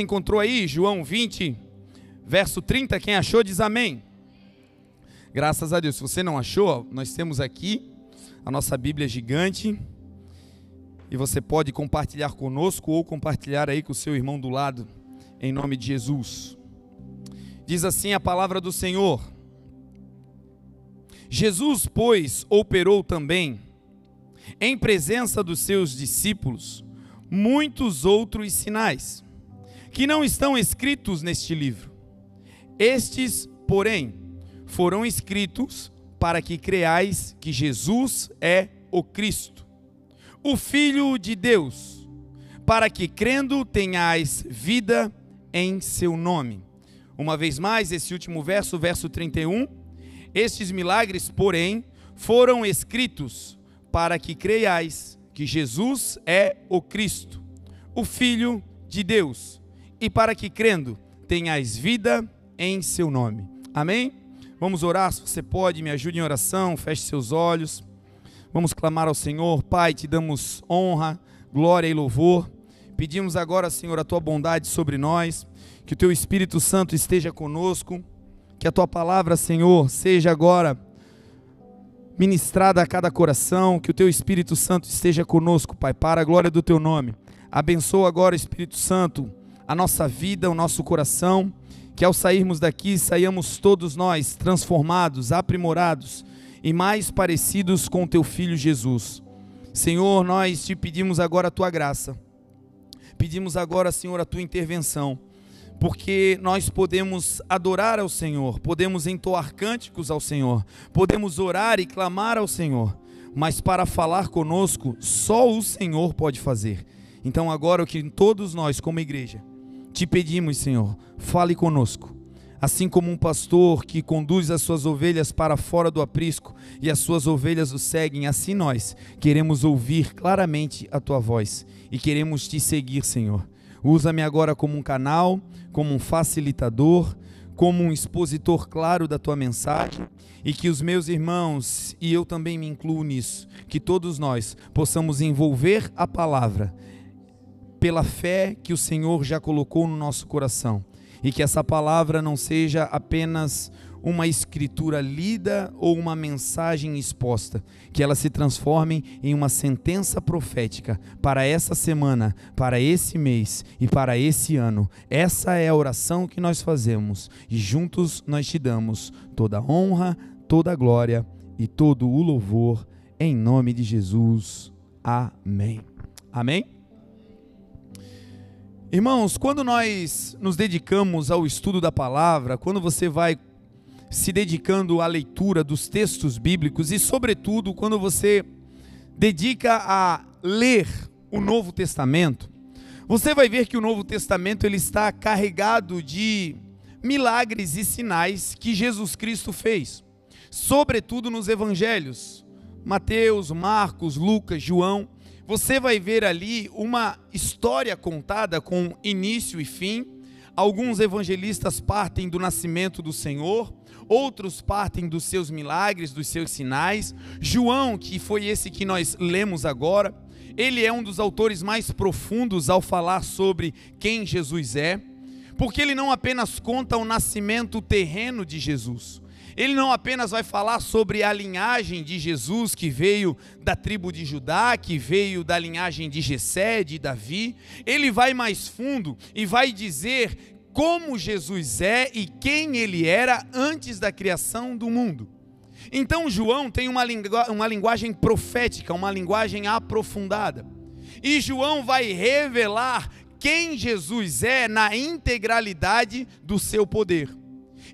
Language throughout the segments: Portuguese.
Encontrou aí João 20, verso 30? Quem achou diz amém. Graças a Deus. Se você não achou, nós temos aqui a nossa Bíblia gigante. E você pode compartilhar conosco ou compartilhar aí com o seu irmão do lado, em nome de Jesus. Diz assim a palavra do Senhor: Jesus, pois, operou também, em presença dos seus discípulos, muitos outros sinais que não estão escritos neste livro. Estes, porém, foram escritos para que creais que Jesus é o Cristo, o Filho de Deus, para que crendo tenhais vida em seu nome. Uma vez mais, esse último verso, verso 31. Estes milagres, porém, foram escritos para que creiais que Jesus é o Cristo, o Filho de Deus e para que crendo tenhais vida em seu nome. Amém? Vamos orar, se você pode, me ajude em oração, feche seus olhos. Vamos clamar ao Senhor, Pai, te damos honra, glória e louvor. Pedimos agora, Senhor, a tua bondade sobre nós, que o teu Espírito Santo esteja conosco, que a tua palavra, Senhor, seja agora ministrada a cada coração, que o teu Espírito Santo esteja conosco, Pai, para a glória do teu nome. Abençoa agora, Espírito Santo, a nossa vida, o nosso coração, que ao sairmos daqui saiamos todos nós transformados, aprimorados e mais parecidos com o teu filho Jesus. Senhor, nós te pedimos agora a tua graça. Pedimos agora, Senhor, a tua intervenção, porque nós podemos adorar ao Senhor, podemos entoar cânticos ao Senhor, podemos orar e clamar ao Senhor, mas para falar conosco, só o Senhor pode fazer. Então, agora, o que todos nós, como igreja, te pedimos, Senhor, fale conosco. Assim como um pastor que conduz as suas ovelhas para fora do aprisco e as suas ovelhas o seguem, assim nós queremos ouvir claramente a tua voz e queremos te seguir, Senhor. Usa-me agora como um canal, como um facilitador, como um expositor claro da tua mensagem e que os meus irmãos, e eu também me incluo nisso, que todos nós possamos envolver a palavra pela fé que o Senhor já colocou no nosso coração. E que essa palavra não seja apenas uma escritura lida ou uma mensagem exposta, que ela se transforme em uma sentença profética para essa semana, para esse mês e para esse ano. Essa é a oração que nós fazemos e juntos nós te damos toda a honra, toda a glória e todo o louvor em nome de Jesus. Amém. Amém. Irmãos, quando nós nos dedicamos ao estudo da palavra, quando você vai se dedicando à leitura dos textos bíblicos e, sobretudo, quando você dedica a ler o Novo Testamento, você vai ver que o Novo Testamento ele está carregado de milagres e sinais que Jesus Cristo fez, sobretudo nos evangelhos, Mateus, Marcos, Lucas, João você vai ver ali uma história contada com início e fim. Alguns evangelistas partem do nascimento do Senhor, outros partem dos seus milagres, dos seus sinais. João, que foi esse que nós lemos agora, ele é um dos autores mais profundos ao falar sobre quem Jesus é, porque ele não apenas conta o nascimento terreno de Jesus, ele não apenas vai falar sobre a linhagem de Jesus que veio da tribo de Judá, que veio da linhagem de Jessé, de Davi, ele vai mais fundo e vai dizer como Jesus é e quem ele era antes da criação do mundo. Então João tem uma, lingu uma linguagem profética, uma linguagem aprofundada. E João vai revelar quem Jesus é na integralidade do seu poder.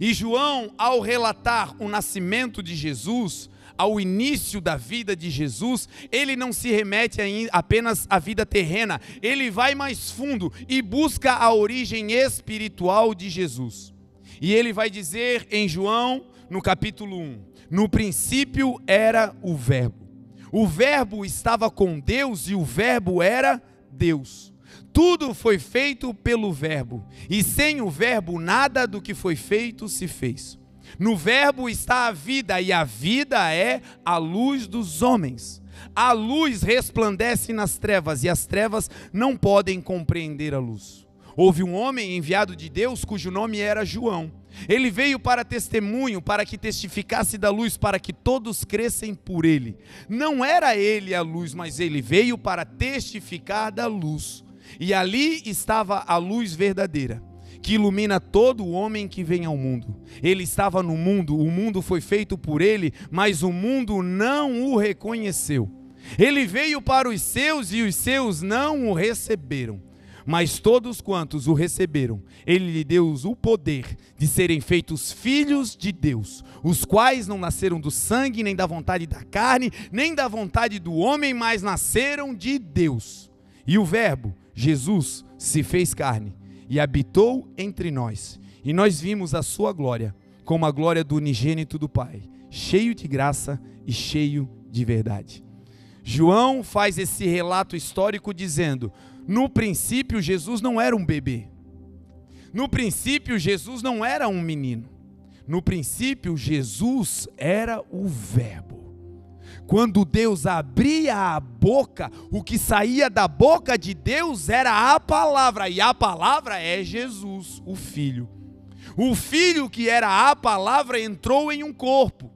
E João, ao relatar o nascimento de Jesus, ao início da vida de Jesus, ele não se remete apenas à vida terrena, ele vai mais fundo e busca a origem espiritual de Jesus. E ele vai dizer em João, no capítulo 1: No princípio era o Verbo. O Verbo estava com Deus e o Verbo era Deus. Tudo foi feito pelo Verbo, e sem o Verbo nada do que foi feito se fez. No Verbo está a vida, e a vida é a luz dos homens. A luz resplandece nas trevas, e as trevas não podem compreender a luz. Houve um homem enviado de Deus cujo nome era João. Ele veio para testemunho, para que testificasse da luz, para que todos crescem por ele. Não era ele a luz, mas ele veio para testificar da luz. E ali estava a luz verdadeira, que ilumina todo o homem que vem ao mundo. Ele estava no mundo, o mundo foi feito por ele, mas o mundo não o reconheceu. Ele veio para os seus e os seus não o receberam. Mas todos quantos o receberam, ele lhe deu o poder de serem feitos filhos de Deus, os quais não nasceram do sangue, nem da vontade da carne, nem da vontade do homem, mas nasceram de Deus. E o Verbo, Jesus, se fez carne e habitou entre nós. E nós vimos a sua glória, como a glória do unigênito do Pai, cheio de graça e cheio de verdade. João faz esse relato histórico dizendo: no princípio, Jesus não era um bebê. No princípio, Jesus não era um menino. No princípio, Jesus era o Verbo. Quando Deus abria a boca, o que saía da boca de Deus era a palavra, e a palavra é Jesus, o Filho. O Filho, que era a palavra, entrou em um corpo,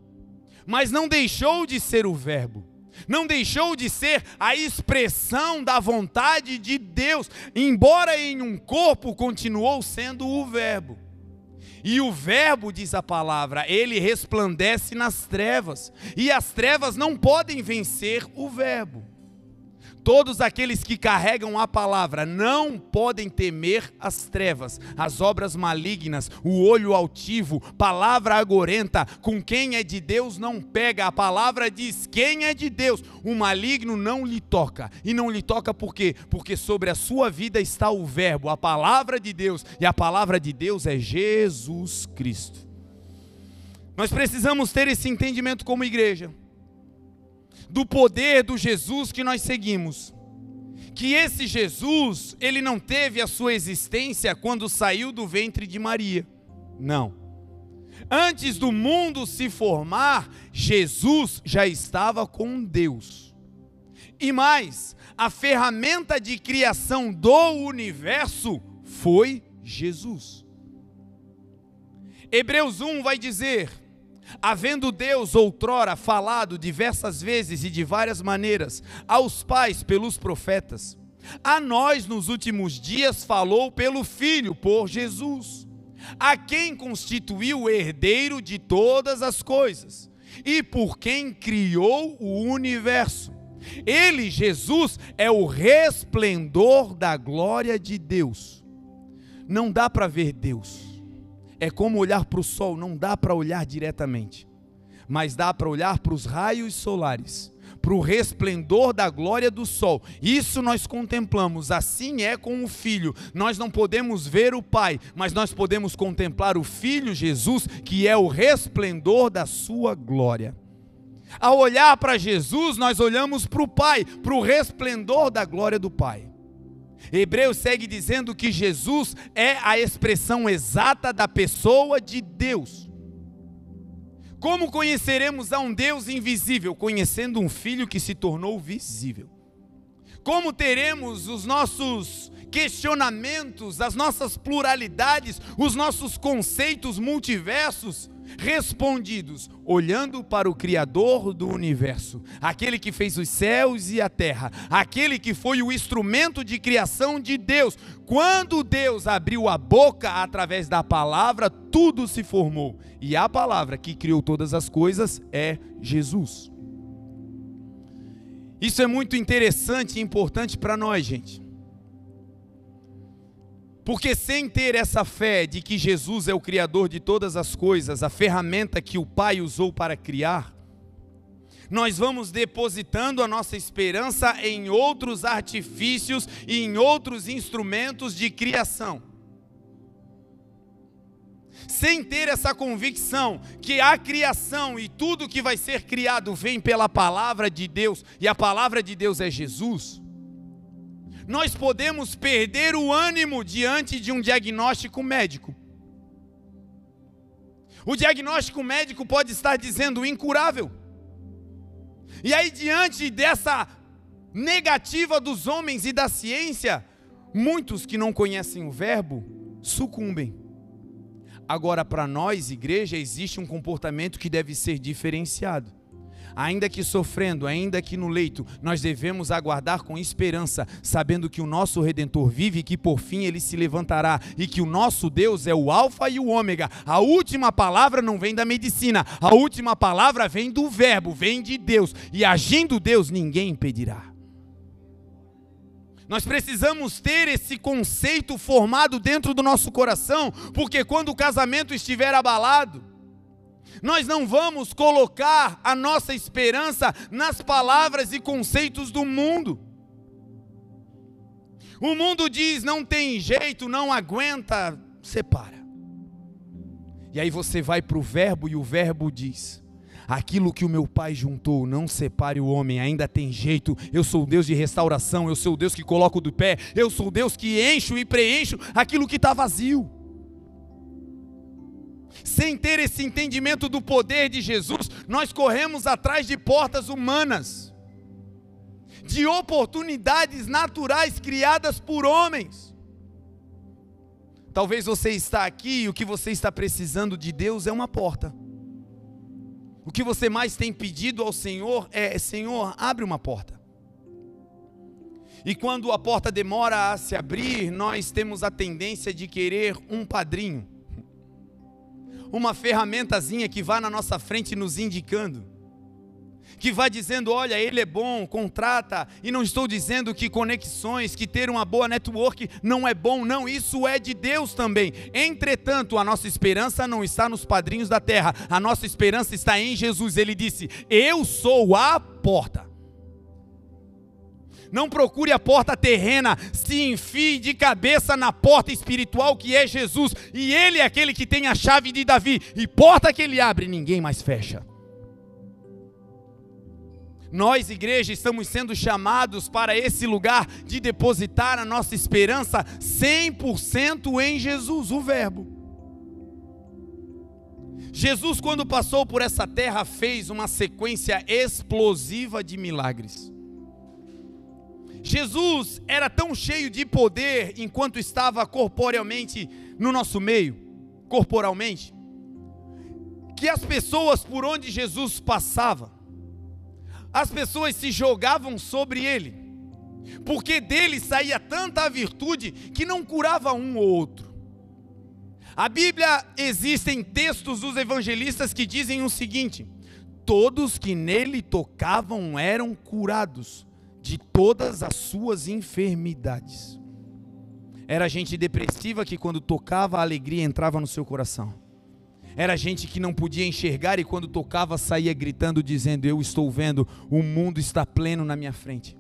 mas não deixou de ser o Verbo não deixou de ser a expressão da vontade de Deus, embora em um corpo continuou sendo o Verbo. E o Verbo, diz a palavra, ele resplandece nas trevas, e as trevas não podem vencer o Verbo. Todos aqueles que carregam a palavra não podem temer as trevas, as obras malignas, o olho altivo, palavra agorenta. Com quem é de Deus não pega. A palavra diz: quem é de Deus, o maligno não lhe toca. E não lhe toca por quê? Porque sobre a sua vida está o Verbo, a palavra de Deus. E a palavra de Deus é Jesus Cristo. Nós precisamos ter esse entendimento como igreja do poder do Jesus que nós seguimos. Que esse Jesus, ele não teve a sua existência quando saiu do ventre de Maria. Não. Antes do mundo se formar, Jesus já estava com Deus. E mais, a ferramenta de criação do universo foi Jesus. Hebreus 1 vai dizer: Havendo Deus outrora falado diversas vezes e de várias maneiras aos pais pelos profetas, a nós nos últimos dias falou pelo Filho, por Jesus, a quem constituiu o herdeiro de todas as coisas e por quem criou o universo. Ele, Jesus, é o resplendor da glória de Deus. Não dá para ver Deus é como olhar para o sol, não dá para olhar diretamente, mas dá para olhar para os raios solares, para o resplendor da glória do sol. Isso nós contemplamos, assim é com o Filho. Nós não podemos ver o Pai, mas nós podemos contemplar o Filho Jesus, que é o resplendor da sua glória. Ao olhar para Jesus, nós olhamos para o Pai, para o resplendor da glória do Pai. Hebreus segue dizendo que Jesus é a expressão exata da pessoa de Deus. Como conheceremos a um Deus invisível? Conhecendo um filho que se tornou visível. Como teremos os nossos questionamentos, as nossas pluralidades, os nossos conceitos multiversos respondidos, olhando para o Criador do universo, aquele que fez os céus e a terra, aquele que foi o instrumento de criação de Deus. Quando Deus abriu a boca através da palavra, tudo se formou. E a palavra que criou todas as coisas é Jesus. Isso é muito interessante e importante para nós, gente. Porque sem ter essa fé de que Jesus é o Criador de todas as coisas, a ferramenta que o Pai usou para criar, nós vamos depositando a nossa esperança em outros artifícios e em outros instrumentos de criação. Sem ter essa convicção que a criação e tudo que vai ser criado vem pela palavra de Deus, e a palavra de Deus é Jesus nós podemos perder o ânimo diante de um diagnóstico médico. O diagnóstico médico pode estar dizendo incurável. E aí, diante dessa negativa dos homens e da ciência, muitos que não conhecem o Verbo sucumbem. Agora, para nós, igreja, existe um comportamento que deve ser diferenciado ainda que sofrendo, ainda que no leito, nós devemos aguardar com esperança, sabendo que o nosso redentor vive e que por fim ele se levantará e que o nosso Deus é o alfa e o ômega. A última palavra não vem da medicina, a última palavra vem do verbo, vem de Deus, e agindo Deus ninguém impedirá. Nós precisamos ter esse conceito formado dentro do nosso coração, porque quando o casamento estiver abalado, nós não vamos colocar a nossa esperança nas palavras e conceitos do mundo. O mundo diz: não tem jeito, não aguenta, separa. E aí você vai para o verbo e o verbo diz: aquilo que o meu pai juntou, não separe o homem, ainda tem jeito. Eu sou Deus de restauração, eu sou Deus que coloco do pé, eu sou Deus que encho e preencho aquilo que está vazio sem ter esse entendimento do poder de Jesus, nós corremos atrás de portas humanas, de oportunidades naturais criadas por homens. Talvez você está aqui e o que você está precisando de Deus é uma porta. O que você mais tem pedido ao Senhor é: Senhor, abre uma porta. E quando a porta demora a se abrir, nós temos a tendência de querer um padrinho uma ferramentazinha que vá na nossa frente nos indicando. Que vai dizendo, olha, ele é bom, contrata, e não estou dizendo que conexões, que ter uma boa network não é bom, não, isso é de Deus também. Entretanto, a nossa esperança não está nos padrinhos da terra, a nossa esperança está em Jesus. Ele disse: Eu sou a porta. Não procure a porta terrena, se enfie de cabeça na porta espiritual que é Jesus, e Ele é aquele que tem a chave de Davi, e porta que Ele abre, ninguém mais fecha. Nós, igreja, estamos sendo chamados para esse lugar de depositar a nossa esperança 100% em Jesus, o Verbo. Jesus, quando passou por essa terra, fez uma sequência explosiva de milagres. Jesus era tão cheio de poder enquanto estava corporealmente no nosso meio, corporalmente, que as pessoas por onde Jesus passava, as pessoas se jogavam sobre ele, porque dele saía tanta virtude que não curava um ou outro. A Bíblia existem textos dos evangelistas que dizem o seguinte: todos que nele tocavam eram curados de todas as suas enfermidades. Era gente depressiva que quando tocava a alegria entrava no seu coração. Era gente que não podia enxergar e quando tocava saía gritando dizendo: "Eu estou vendo, o mundo está pleno na minha frente".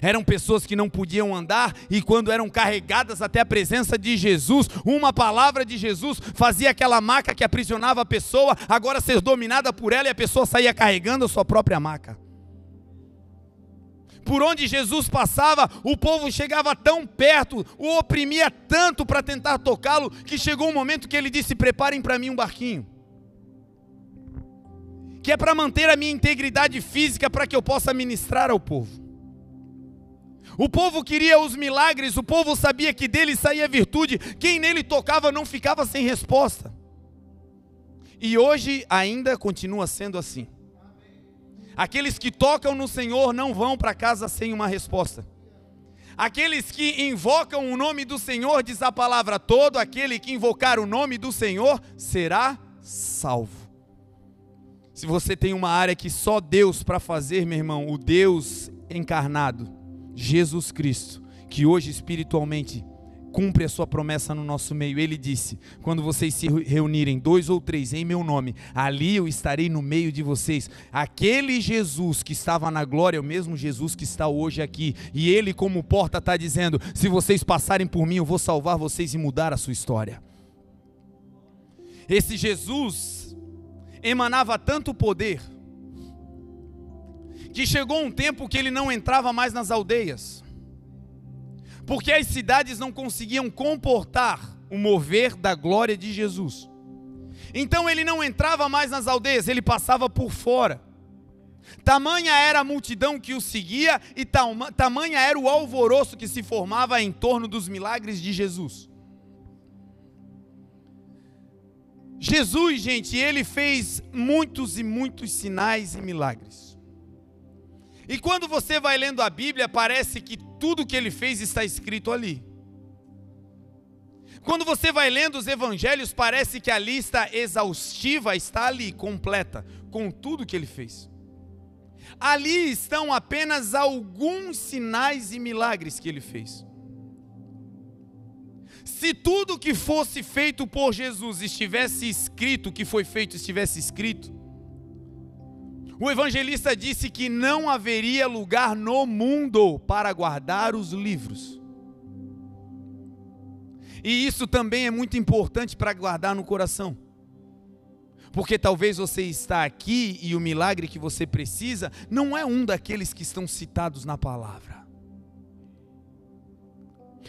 Eram pessoas que não podiam andar e quando eram carregadas até a presença de Jesus, uma palavra de Jesus fazia aquela maca que aprisionava a pessoa agora ser dominada por ela e a pessoa saía carregando a sua própria maca por onde Jesus passava, o povo chegava tão perto, o oprimia tanto para tentar tocá-lo, que chegou um momento que ele disse: Preparem para mim um barquinho. Que é para manter a minha integridade física, para que eu possa ministrar ao povo. O povo queria os milagres, o povo sabia que dele saía virtude, quem nele tocava não ficava sem resposta. E hoje ainda continua sendo assim. Aqueles que tocam no Senhor não vão para casa sem uma resposta. Aqueles que invocam o nome do Senhor, diz a palavra, todo aquele que invocar o nome do Senhor será salvo. Se você tem uma área que só Deus para fazer, meu irmão, o Deus encarnado, Jesus Cristo, que hoje espiritualmente cumpre a sua promessa no nosso meio. Ele disse: Quando vocês se reunirem, dois ou três, em meu nome, ali eu estarei no meio de vocês. Aquele Jesus que estava na glória é o mesmo Jesus que está hoje aqui. E ele, como porta, está dizendo: Se vocês passarem por mim, eu vou salvar vocês e mudar a sua história. Esse Jesus emanava tanto poder que chegou um tempo que ele não entrava mais nas aldeias porque as cidades não conseguiam comportar o mover da glória de Jesus. Então ele não entrava mais nas aldeias, ele passava por fora. Tamanha era a multidão que o seguia e tamanha era o alvoroço que se formava em torno dos milagres de Jesus. Jesus, gente, ele fez muitos e muitos sinais e milagres. E quando você vai lendo a Bíblia, parece que tudo que ele fez está escrito ali. Quando você vai lendo os evangelhos, parece que a lista exaustiva está ali, completa, com tudo que ele fez. Ali estão apenas alguns sinais e milagres que ele fez. Se tudo que fosse feito por Jesus estivesse escrito, o que foi feito estivesse escrito, o evangelista disse que não haveria lugar no mundo para guardar os livros. E isso também é muito importante para guardar no coração. Porque talvez você está aqui e o milagre que você precisa não é um daqueles que estão citados na palavra.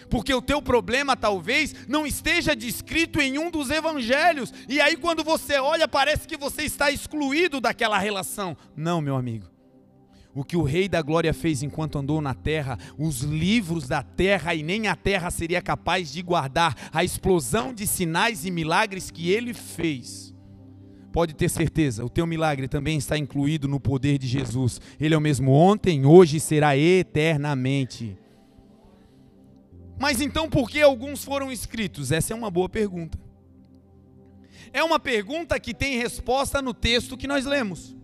Porque o teu problema talvez não esteja descrito em um dos evangelhos, e aí quando você olha parece que você está excluído daquela relação. Não, meu amigo. O que o Rei da Glória fez enquanto andou na terra, os livros da terra e nem a terra seria capaz de guardar a explosão de sinais e milagres que ele fez. Pode ter certeza, o teu milagre também está incluído no poder de Jesus. Ele é o mesmo ontem, hoje e será eternamente. Mas então por que alguns foram escritos? Essa é uma boa pergunta. É uma pergunta que tem resposta no texto que nós lemos.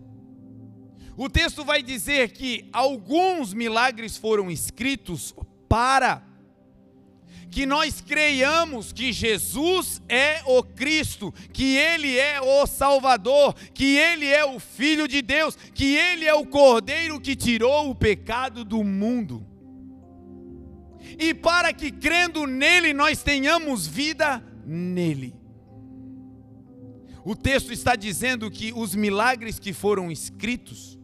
O texto vai dizer que alguns milagres foram escritos para que nós creiamos que Jesus é o Cristo, que Ele é o Salvador, que Ele é o Filho de Deus, que Ele é o Cordeiro que tirou o pecado do mundo. E para que crendo nele nós tenhamos vida nele. O texto está dizendo que os milagres que foram escritos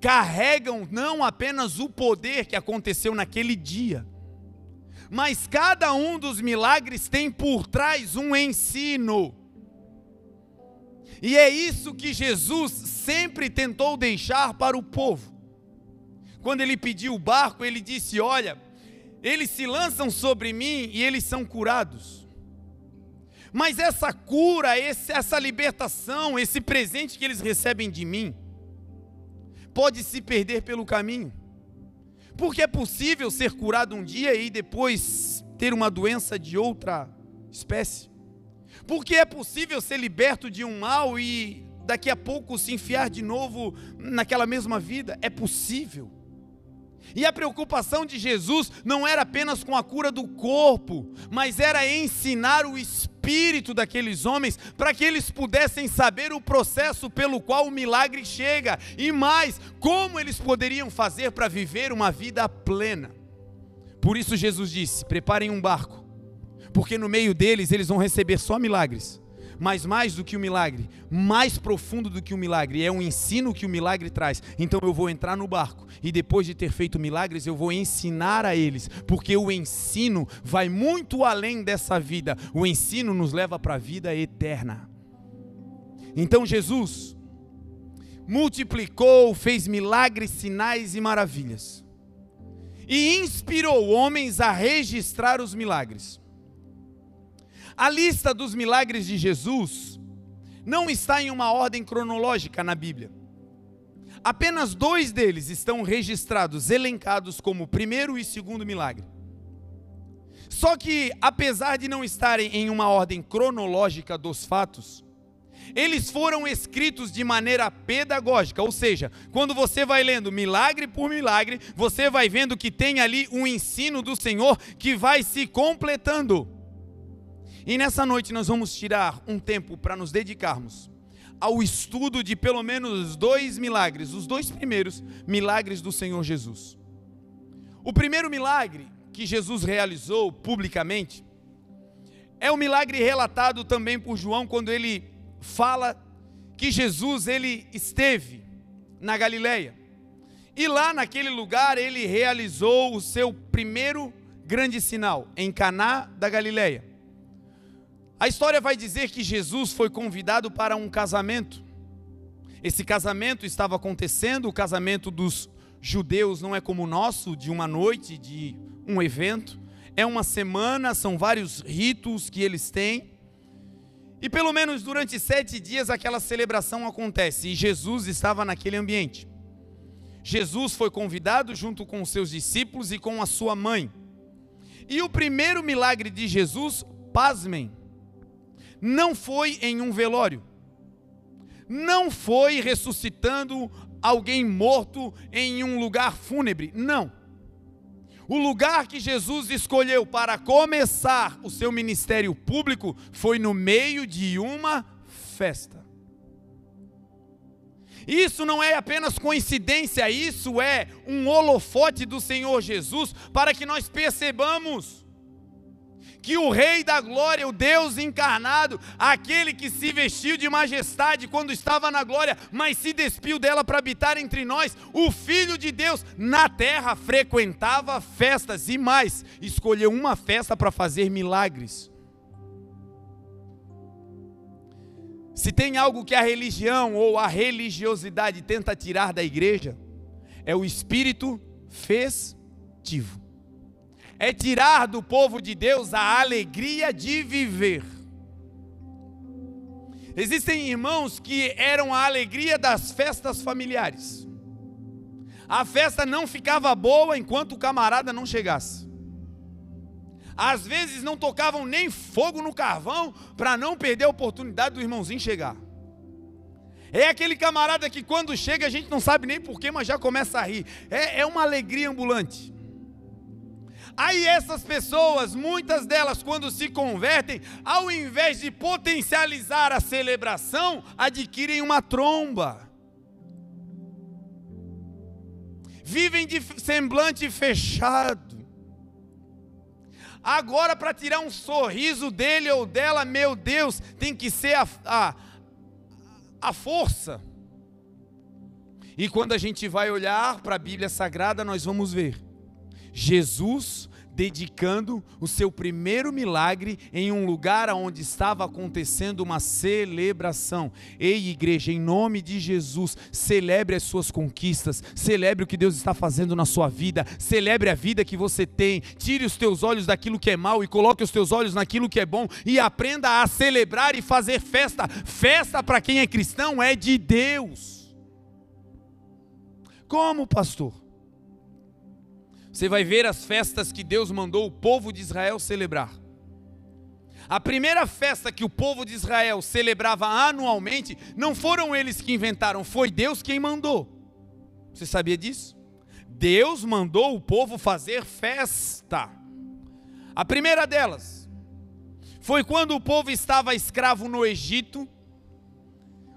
carregam não apenas o poder que aconteceu naquele dia, mas cada um dos milagres tem por trás um ensino. E é isso que Jesus sempre tentou deixar para o povo. Quando ele pediu o barco, ele disse: Olha, eles se lançam sobre mim e eles são curados. Mas essa cura, essa libertação, esse presente que eles recebem de mim, pode se perder pelo caminho. Porque é possível ser curado um dia e depois ter uma doença de outra espécie. Porque é possível ser liberto de um mal e daqui a pouco se enfiar de novo naquela mesma vida. É possível. E a preocupação de Jesus não era apenas com a cura do corpo, mas era ensinar o espírito daqueles homens para que eles pudessem saber o processo pelo qual o milagre chega e mais, como eles poderiam fazer para viver uma vida plena. Por isso Jesus disse: preparem um barco, porque no meio deles eles vão receber só milagres mas mais do que o milagre, mais profundo do que o milagre, é um ensino que o milagre traz. Então eu vou entrar no barco e depois de ter feito milagres, eu vou ensinar a eles, porque o ensino vai muito além dessa vida. O ensino nos leva para a vida eterna. Então Jesus multiplicou, fez milagres, sinais e maravilhas. E inspirou homens a registrar os milagres. A lista dos milagres de Jesus não está em uma ordem cronológica na Bíblia. Apenas dois deles estão registrados, elencados como primeiro e segundo milagre. Só que, apesar de não estarem em uma ordem cronológica dos fatos, eles foram escritos de maneira pedagógica, ou seja, quando você vai lendo milagre por milagre, você vai vendo que tem ali um ensino do Senhor que vai se completando. E nessa noite nós vamos tirar um tempo para nos dedicarmos ao estudo de pelo menos dois milagres, os dois primeiros milagres do Senhor Jesus. O primeiro milagre que Jesus realizou publicamente é o milagre relatado também por João quando ele fala que Jesus ele esteve na Galileia. E lá naquele lugar ele realizou o seu primeiro grande sinal em Caná da Galileia. A história vai dizer que Jesus foi convidado para um casamento. Esse casamento estava acontecendo, o casamento dos judeus não é como o nosso, de uma noite, de um evento. É uma semana, são vários ritos que eles têm. E pelo menos durante sete dias aquela celebração acontece. E Jesus estava naquele ambiente. Jesus foi convidado junto com os seus discípulos e com a sua mãe. E o primeiro milagre de Jesus, pasmem, não foi em um velório não foi ressuscitando alguém morto em um lugar fúnebre, não. O lugar que Jesus escolheu para começar o seu ministério público foi no meio de uma festa. Isso não é apenas coincidência, isso é um holofote do Senhor Jesus para que nós percebamos que o Rei da Glória, o Deus encarnado, aquele que se vestiu de majestade quando estava na glória, mas se despiu dela para habitar entre nós, o Filho de Deus na terra frequentava festas e mais, escolheu uma festa para fazer milagres. Se tem algo que a religião ou a religiosidade tenta tirar da igreja, é o espírito festivo é tirar do povo de Deus a alegria de viver. Existem irmãos que eram a alegria das festas familiares. A festa não ficava boa enquanto o camarada não chegasse. Às vezes não tocavam nem fogo no carvão para não perder a oportunidade do irmãozinho chegar. É aquele camarada que quando chega a gente não sabe nem porquê, mas já começa a rir. É, é uma alegria ambulante. Aí essas pessoas, muitas delas, quando se convertem, ao invés de potencializar a celebração, adquirem uma tromba. Vivem de semblante fechado. Agora, para tirar um sorriso dele ou dela, meu Deus, tem que ser a, a, a força. E quando a gente vai olhar para a Bíblia Sagrada, nós vamos ver Jesus dedicando o seu primeiro milagre em um lugar onde estava acontecendo uma celebração. Ei, igreja, em nome de Jesus, celebre as suas conquistas, celebre o que Deus está fazendo na sua vida, celebre a vida que você tem. Tire os teus olhos daquilo que é mal e coloque os teus olhos naquilo que é bom e aprenda a celebrar e fazer festa. Festa para quem é cristão é de Deus. Como, pastor? Você vai ver as festas que Deus mandou o povo de Israel celebrar. A primeira festa que o povo de Israel celebrava anualmente, não foram eles que inventaram, foi Deus quem mandou. Você sabia disso? Deus mandou o povo fazer festa. A primeira delas foi quando o povo estava escravo no Egito,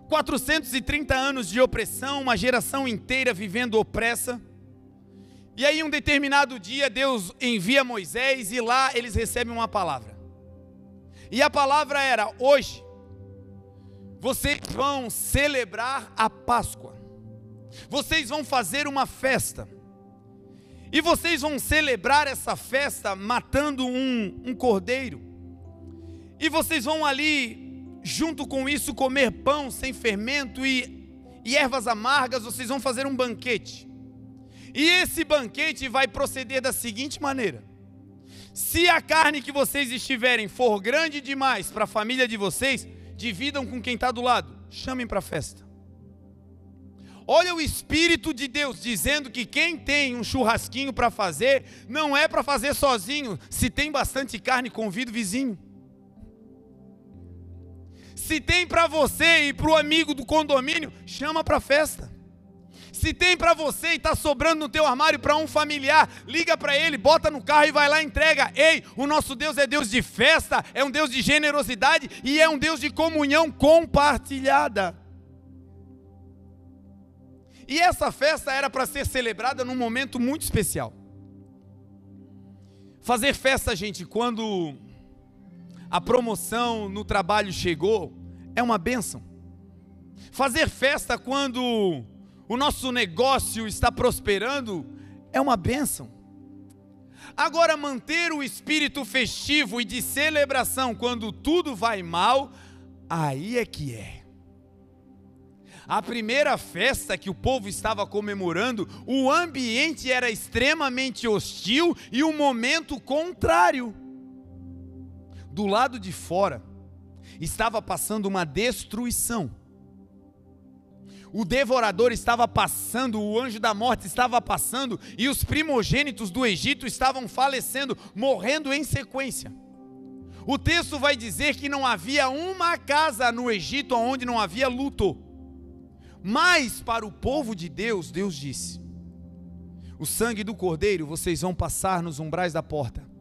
430 anos de opressão, uma geração inteira vivendo opressa. E aí, um determinado dia, Deus envia Moisés e lá eles recebem uma palavra. E a palavra era: hoje, vocês vão celebrar a Páscoa, vocês vão fazer uma festa, e vocês vão celebrar essa festa matando um, um cordeiro, e vocês vão ali, junto com isso, comer pão sem fermento e, e ervas amargas, vocês vão fazer um banquete. E esse banquete vai proceder da seguinte maneira: se a carne que vocês estiverem for grande demais para a família de vocês, dividam com quem está do lado, chamem para a festa. Olha o Espírito de Deus dizendo que quem tem um churrasquinho para fazer, não é para fazer sozinho. Se tem bastante carne, convida o vizinho. Se tem para você e para o amigo do condomínio, chama para a festa. Se tem para você e está sobrando no teu armário para um familiar, liga para ele, bota no carro e vai lá entrega. Ei, o nosso Deus é Deus de festa, é um Deus de generosidade e é um Deus de comunhão compartilhada. E essa festa era para ser celebrada num momento muito especial. Fazer festa, gente, quando a promoção no trabalho chegou, é uma bênção. Fazer festa quando o nosso negócio está prosperando, é uma bênção. Agora, manter o espírito festivo e de celebração quando tudo vai mal, aí é que é. A primeira festa que o povo estava comemorando, o ambiente era extremamente hostil e o momento contrário. Do lado de fora, estava passando uma destruição. O devorador estava passando, o anjo da morte estava passando, e os primogênitos do Egito estavam falecendo, morrendo em sequência. O texto vai dizer que não havia uma casa no Egito onde não havia luto. Mas para o povo de Deus, Deus disse: O sangue do cordeiro vocês vão passar nos umbrais da porta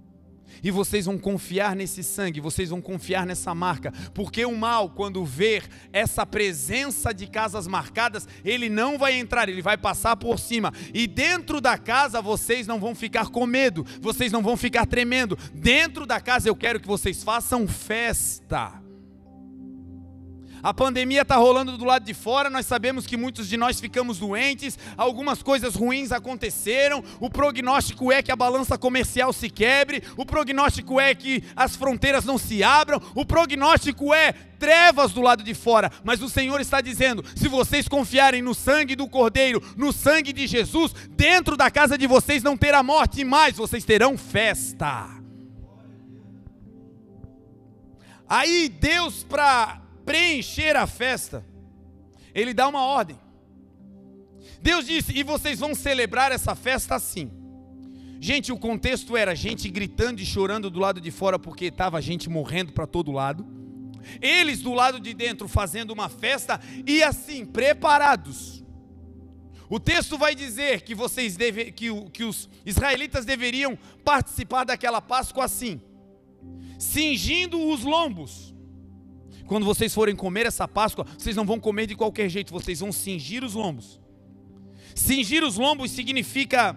e vocês vão confiar nesse sangue, vocês vão confiar nessa marca, porque o mal, quando ver essa presença de casas marcadas, ele não vai entrar, ele vai passar por cima, e dentro da casa vocês não vão ficar com medo, vocês não vão ficar tremendo, dentro da casa eu quero que vocês façam festa. A pandemia está rolando do lado de fora, nós sabemos que muitos de nós ficamos doentes, algumas coisas ruins aconteceram. O prognóstico é que a balança comercial se quebre, o prognóstico é que as fronteiras não se abram, o prognóstico é trevas do lado de fora, mas o Senhor está dizendo: se vocês confiarem no sangue do Cordeiro, no sangue de Jesus, dentro da casa de vocês não terá morte mais, vocês terão festa. Aí Deus, para preencher a festa, ele dá uma ordem. Deus disse: e vocês vão celebrar essa festa assim. Gente, o contexto era gente gritando e chorando do lado de fora porque estava gente morrendo para todo lado. Eles do lado de dentro fazendo uma festa e assim, preparados. O texto vai dizer que vocês deve, que, que os israelitas deveriam participar daquela Páscoa assim, cingindo os lombos quando vocês forem comer essa Páscoa, vocês não vão comer de qualquer jeito, vocês vão cingir os lombos. Cingir os lombos significa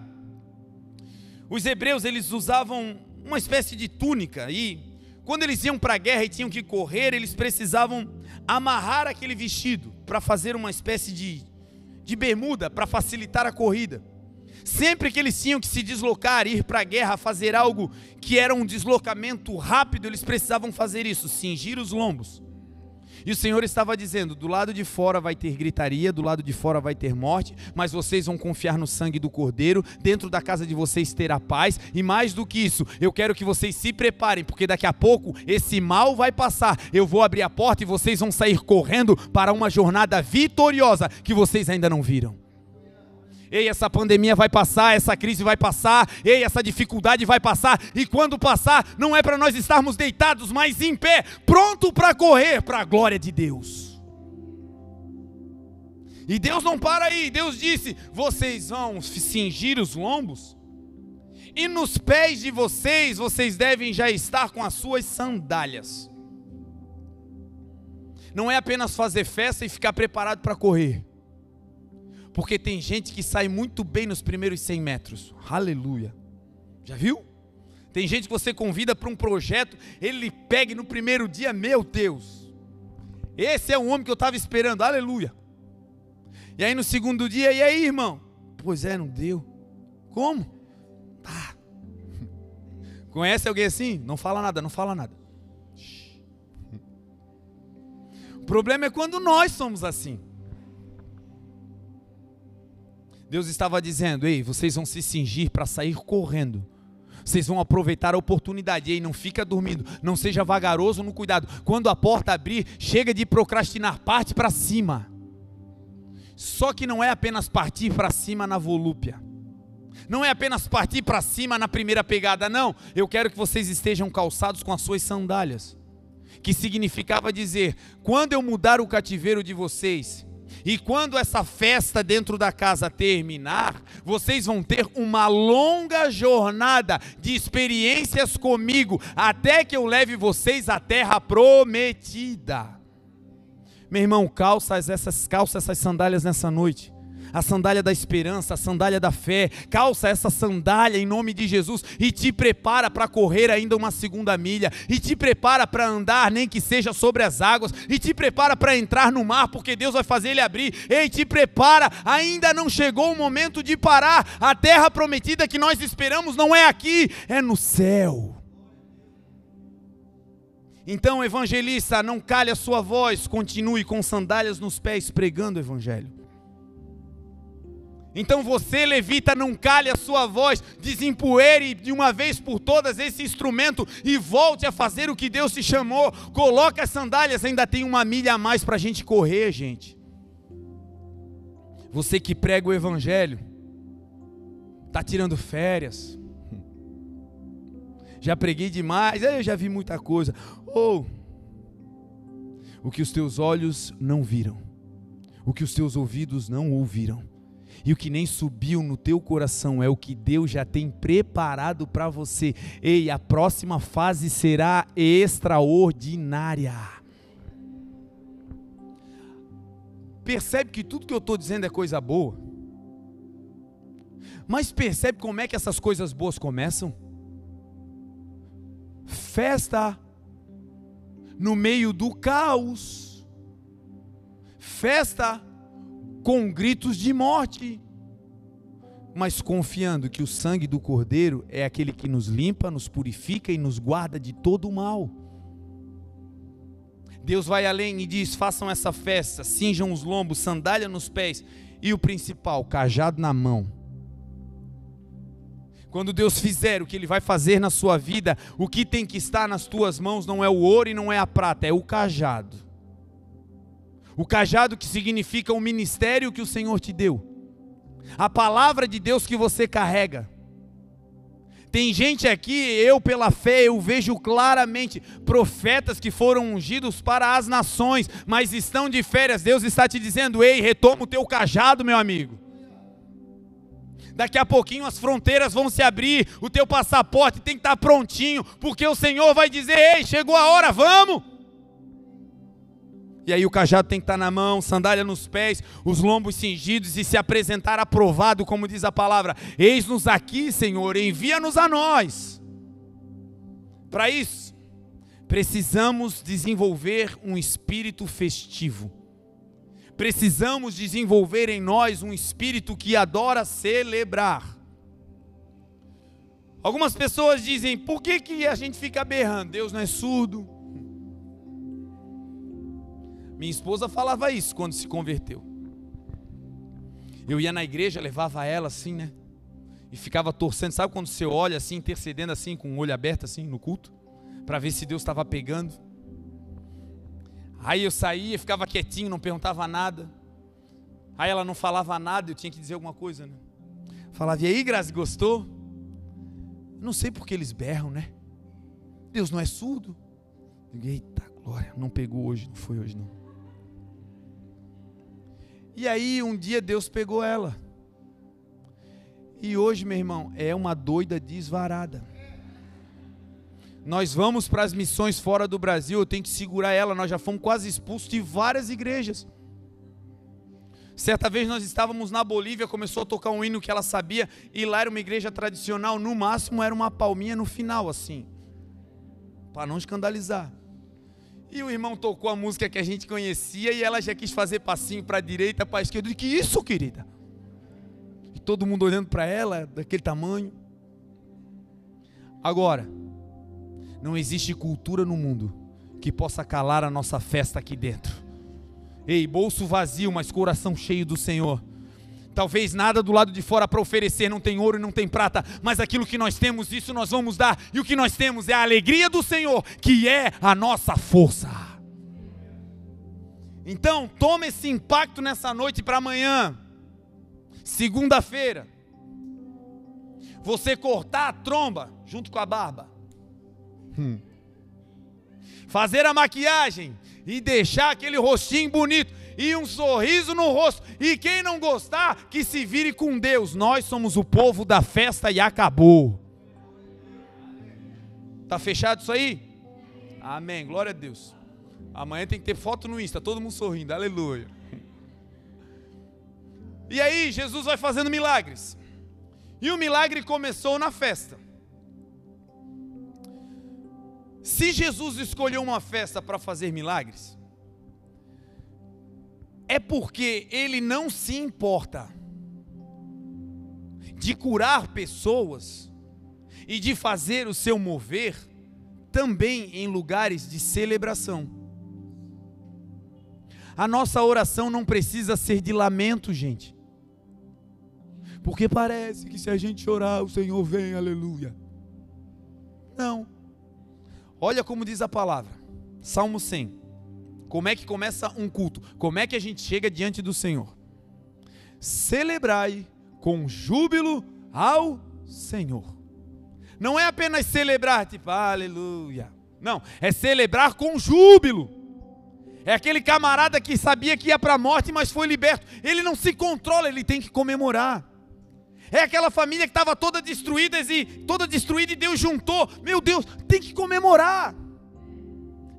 os hebreus eles usavam uma espécie de túnica e quando eles iam para a guerra e tinham que correr, eles precisavam amarrar aquele vestido para fazer uma espécie de, de bermuda para facilitar a corrida. Sempre que eles tinham que se deslocar, ir para a guerra, fazer algo que era um deslocamento rápido, eles precisavam fazer isso, cingir os lombos. E o Senhor estava dizendo: do lado de fora vai ter gritaria, do lado de fora vai ter morte, mas vocês vão confiar no sangue do Cordeiro, dentro da casa de vocês terá paz, e mais do que isso, eu quero que vocês se preparem, porque daqui a pouco esse mal vai passar. Eu vou abrir a porta e vocês vão sair correndo para uma jornada vitoriosa que vocês ainda não viram. Ei, essa pandemia vai passar, essa crise vai passar, ei, essa dificuldade vai passar, e quando passar, não é para nós estarmos deitados, mas em pé, pronto para correr para a glória de Deus. E Deus não para aí, Deus disse: vocês vão cingir os lombos, e nos pés de vocês, vocês devem já estar com as suas sandálias. Não é apenas fazer festa e ficar preparado para correr porque tem gente que sai muito bem nos primeiros 100 metros. Aleluia. Já viu? Tem gente que você convida para um projeto, ele pega no primeiro dia, meu Deus. Esse é o homem que eu estava esperando. Aleluia. E aí no segundo dia, e aí, irmão? Pois é, não deu. Como? Tá. Conhece alguém assim? Não fala nada, não fala nada. O problema é quando nós somos assim. Deus estava dizendo: Ei, vocês vão se cingir para sair correndo. Vocês vão aproveitar a oportunidade. Ei, não fica dormindo. Não seja vagaroso no cuidado. Quando a porta abrir, chega de procrastinar. Parte para cima. Só que não é apenas partir para cima na volúpia. Não é apenas partir para cima na primeira pegada. Não. Eu quero que vocês estejam calçados com as suas sandálias. Que significava dizer: quando eu mudar o cativeiro de vocês e quando essa festa dentro da casa terminar, vocês vão ter uma longa jornada de experiências comigo, até que eu leve vocês à terra prometida. Meu irmão, calça essas calça essas sandálias nessa noite a sandália da esperança, a sandália da fé. Calça essa sandália em nome de Jesus e te prepara para correr ainda uma segunda milha, e te prepara para andar, nem que seja sobre as águas, e te prepara para entrar no mar, porque Deus vai fazer ele abrir. Ei, te prepara, ainda não chegou o momento de parar. A terra prometida que nós esperamos não é aqui, é no céu. Então, evangelista, não calhe a sua voz, continue com sandálias nos pés pregando o evangelho. Então você, levita, não calhe a sua voz, desempoeire de uma vez por todas esse instrumento e volte a fazer o que Deus te chamou. Coloque as sandálias, ainda tem uma milha a mais para a gente correr, gente. Você que prega o Evangelho, está tirando férias. Já preguei demais, eu já vi muita coisa. Ou o que os teus olhos não viram, o que os teus ouvidos não ouviram e o que nem subiu no teu coração é o que Deus já tem preparado para você. Ei, a próxima fase será extraordinária. Percebe que tudo que eu estou dizendo é coisa boa? Mas percebe como é que essas coisas boas começam? Festa no meio do caos. Festa com gritos de morte, mas confiando que o sangue do Cordeiro é aquele que nos limpa, nos purifica e nos guarda de todo o mal. Deus vai além e diz: façam essa festa, cinjam os lombos, sandália nos pés e o principal, cajado na mão. Quando Deus fizer o que Ele vai fazer na sua vida, o que tem que estar nas tuas mãos não é o ouro e não é a prata, é o cajado. O cajado que significa o ministério que o Senhor te deu. A palavra de Deus que você carrega. Tem gente aqui, eu pela fé, eu vejo claramente profetas que foram ungidos para as nações, mas estão de férias. Deus está te dizendo: "Ei, retoma o teu cajado, meu amigo". Daqui a pouquinho as fronteiras vão se abrir, o teu passaporte tem que estar prontinho, porque o Senhor vai dizer: "Ei, chegou a hora, vamos". E aí o cajado tem que estar na mão, sandália nos pés, os lombos cingidos e se apresentar aprovado, como diz a palavra. Eis-nos aqui, Senhor, envia-nos a nós. Para isso, precisamos desenvolver um espírito festivo. Precisamos desenvolver em nós um espírito que adora celebrar. Algumas pessoas dizem: por que, que a gente fica berrando? Deus não é surdo, minha esposa falava isso quando se converteu. Eu ia na igreja, levava ela assim, né? E ficava torcendo. Sabe quando você olha assim, intercedendo assim, com o olho aberto assim no culto? Para ver se Deus estava pegando. Aí eu saía, ficava quietinho, não perguntava nada. Aí ela não falava nada, eu tinha que dizer alguma coisa, né? Falava, e aí, Grazi, gostou? Não sei porque eles berram, né? Deus não é surdo. Eita glória, não pegou hoje, não foi hoje não. E aí um dia Deus pegou ela. E hoje, meu irmão, é uma doida desvarada. Nós vamos para as missões fora do Brasil, eu tenho que segurar ela. Nós já fomos quase expulsos de várias igrejas. Certa vez nós estávamos na Bolívia, começou a tocar um hino que ela sabia, e lá era uma igreja tradicional, no máximo era uma palminha no final, assim, para não escandalizar. E o irmão tocou a música que a gente conhecia e ela já quis fazer passinho para a direita, para a esquerda. Disse, que isso, querida? E todo mundo olhando para ela, daquele tamanho. Agora, não existe cultura no mundo que possa calar a nossa festa aqui dentro. Ei, bolso vazio, mas coração cheio do Senhor. Talvez nada do lado de fora para oferecer, não tem ouro e não tem prata, mas aquilo que nós temos, isso nós vamos dar. E o que nós temos é a alegria do Senhor, que é a nossa força. Então, toma esse impacto nessa noite para amanhã, segunda-feira. Você cortar a tromba junto com a barba. Hum. Fazer a maquiagem e deixar aquele rostinho bonito e um sorriso no rosto. E quem não gostar, que se vire com Deus. Nós somos o povo da festa e acabou. Tá fechado isso aí? Amém. Glória a Deus. Amanhã tem que ter foto no Insta, todo mundo sorrindo. Aleluia. E aí, Jesus vai fazendo milagres. E o milagre começou na festa. Se Jesus escolheu uma festa para fazer milagres, é porque ele não se importa de curar pessoas e de fazer o seu mover também em lugares de celebração. A nossa oração não precisa ser de lamento, gente. Porque parece que se a gente orar, o Senhor vem, aleluia. Não. Olha como diz a palavra. Salmo 100. Como é que começa um culto? Como é que a gente chega diante do Senhor? Celebrai com júbilo ao Senhor. Não é apenas celebrar, tipo, aleluia. Não, é celebrar com júbilo. É aquele camarada que sabia que ia para a morte, mas foi liberto. Ele não se controla, ele tem que comemorar. É aquela família que estava toda destruída e toda destruída e Deus juntou. Meu Deus, tem que comemorar.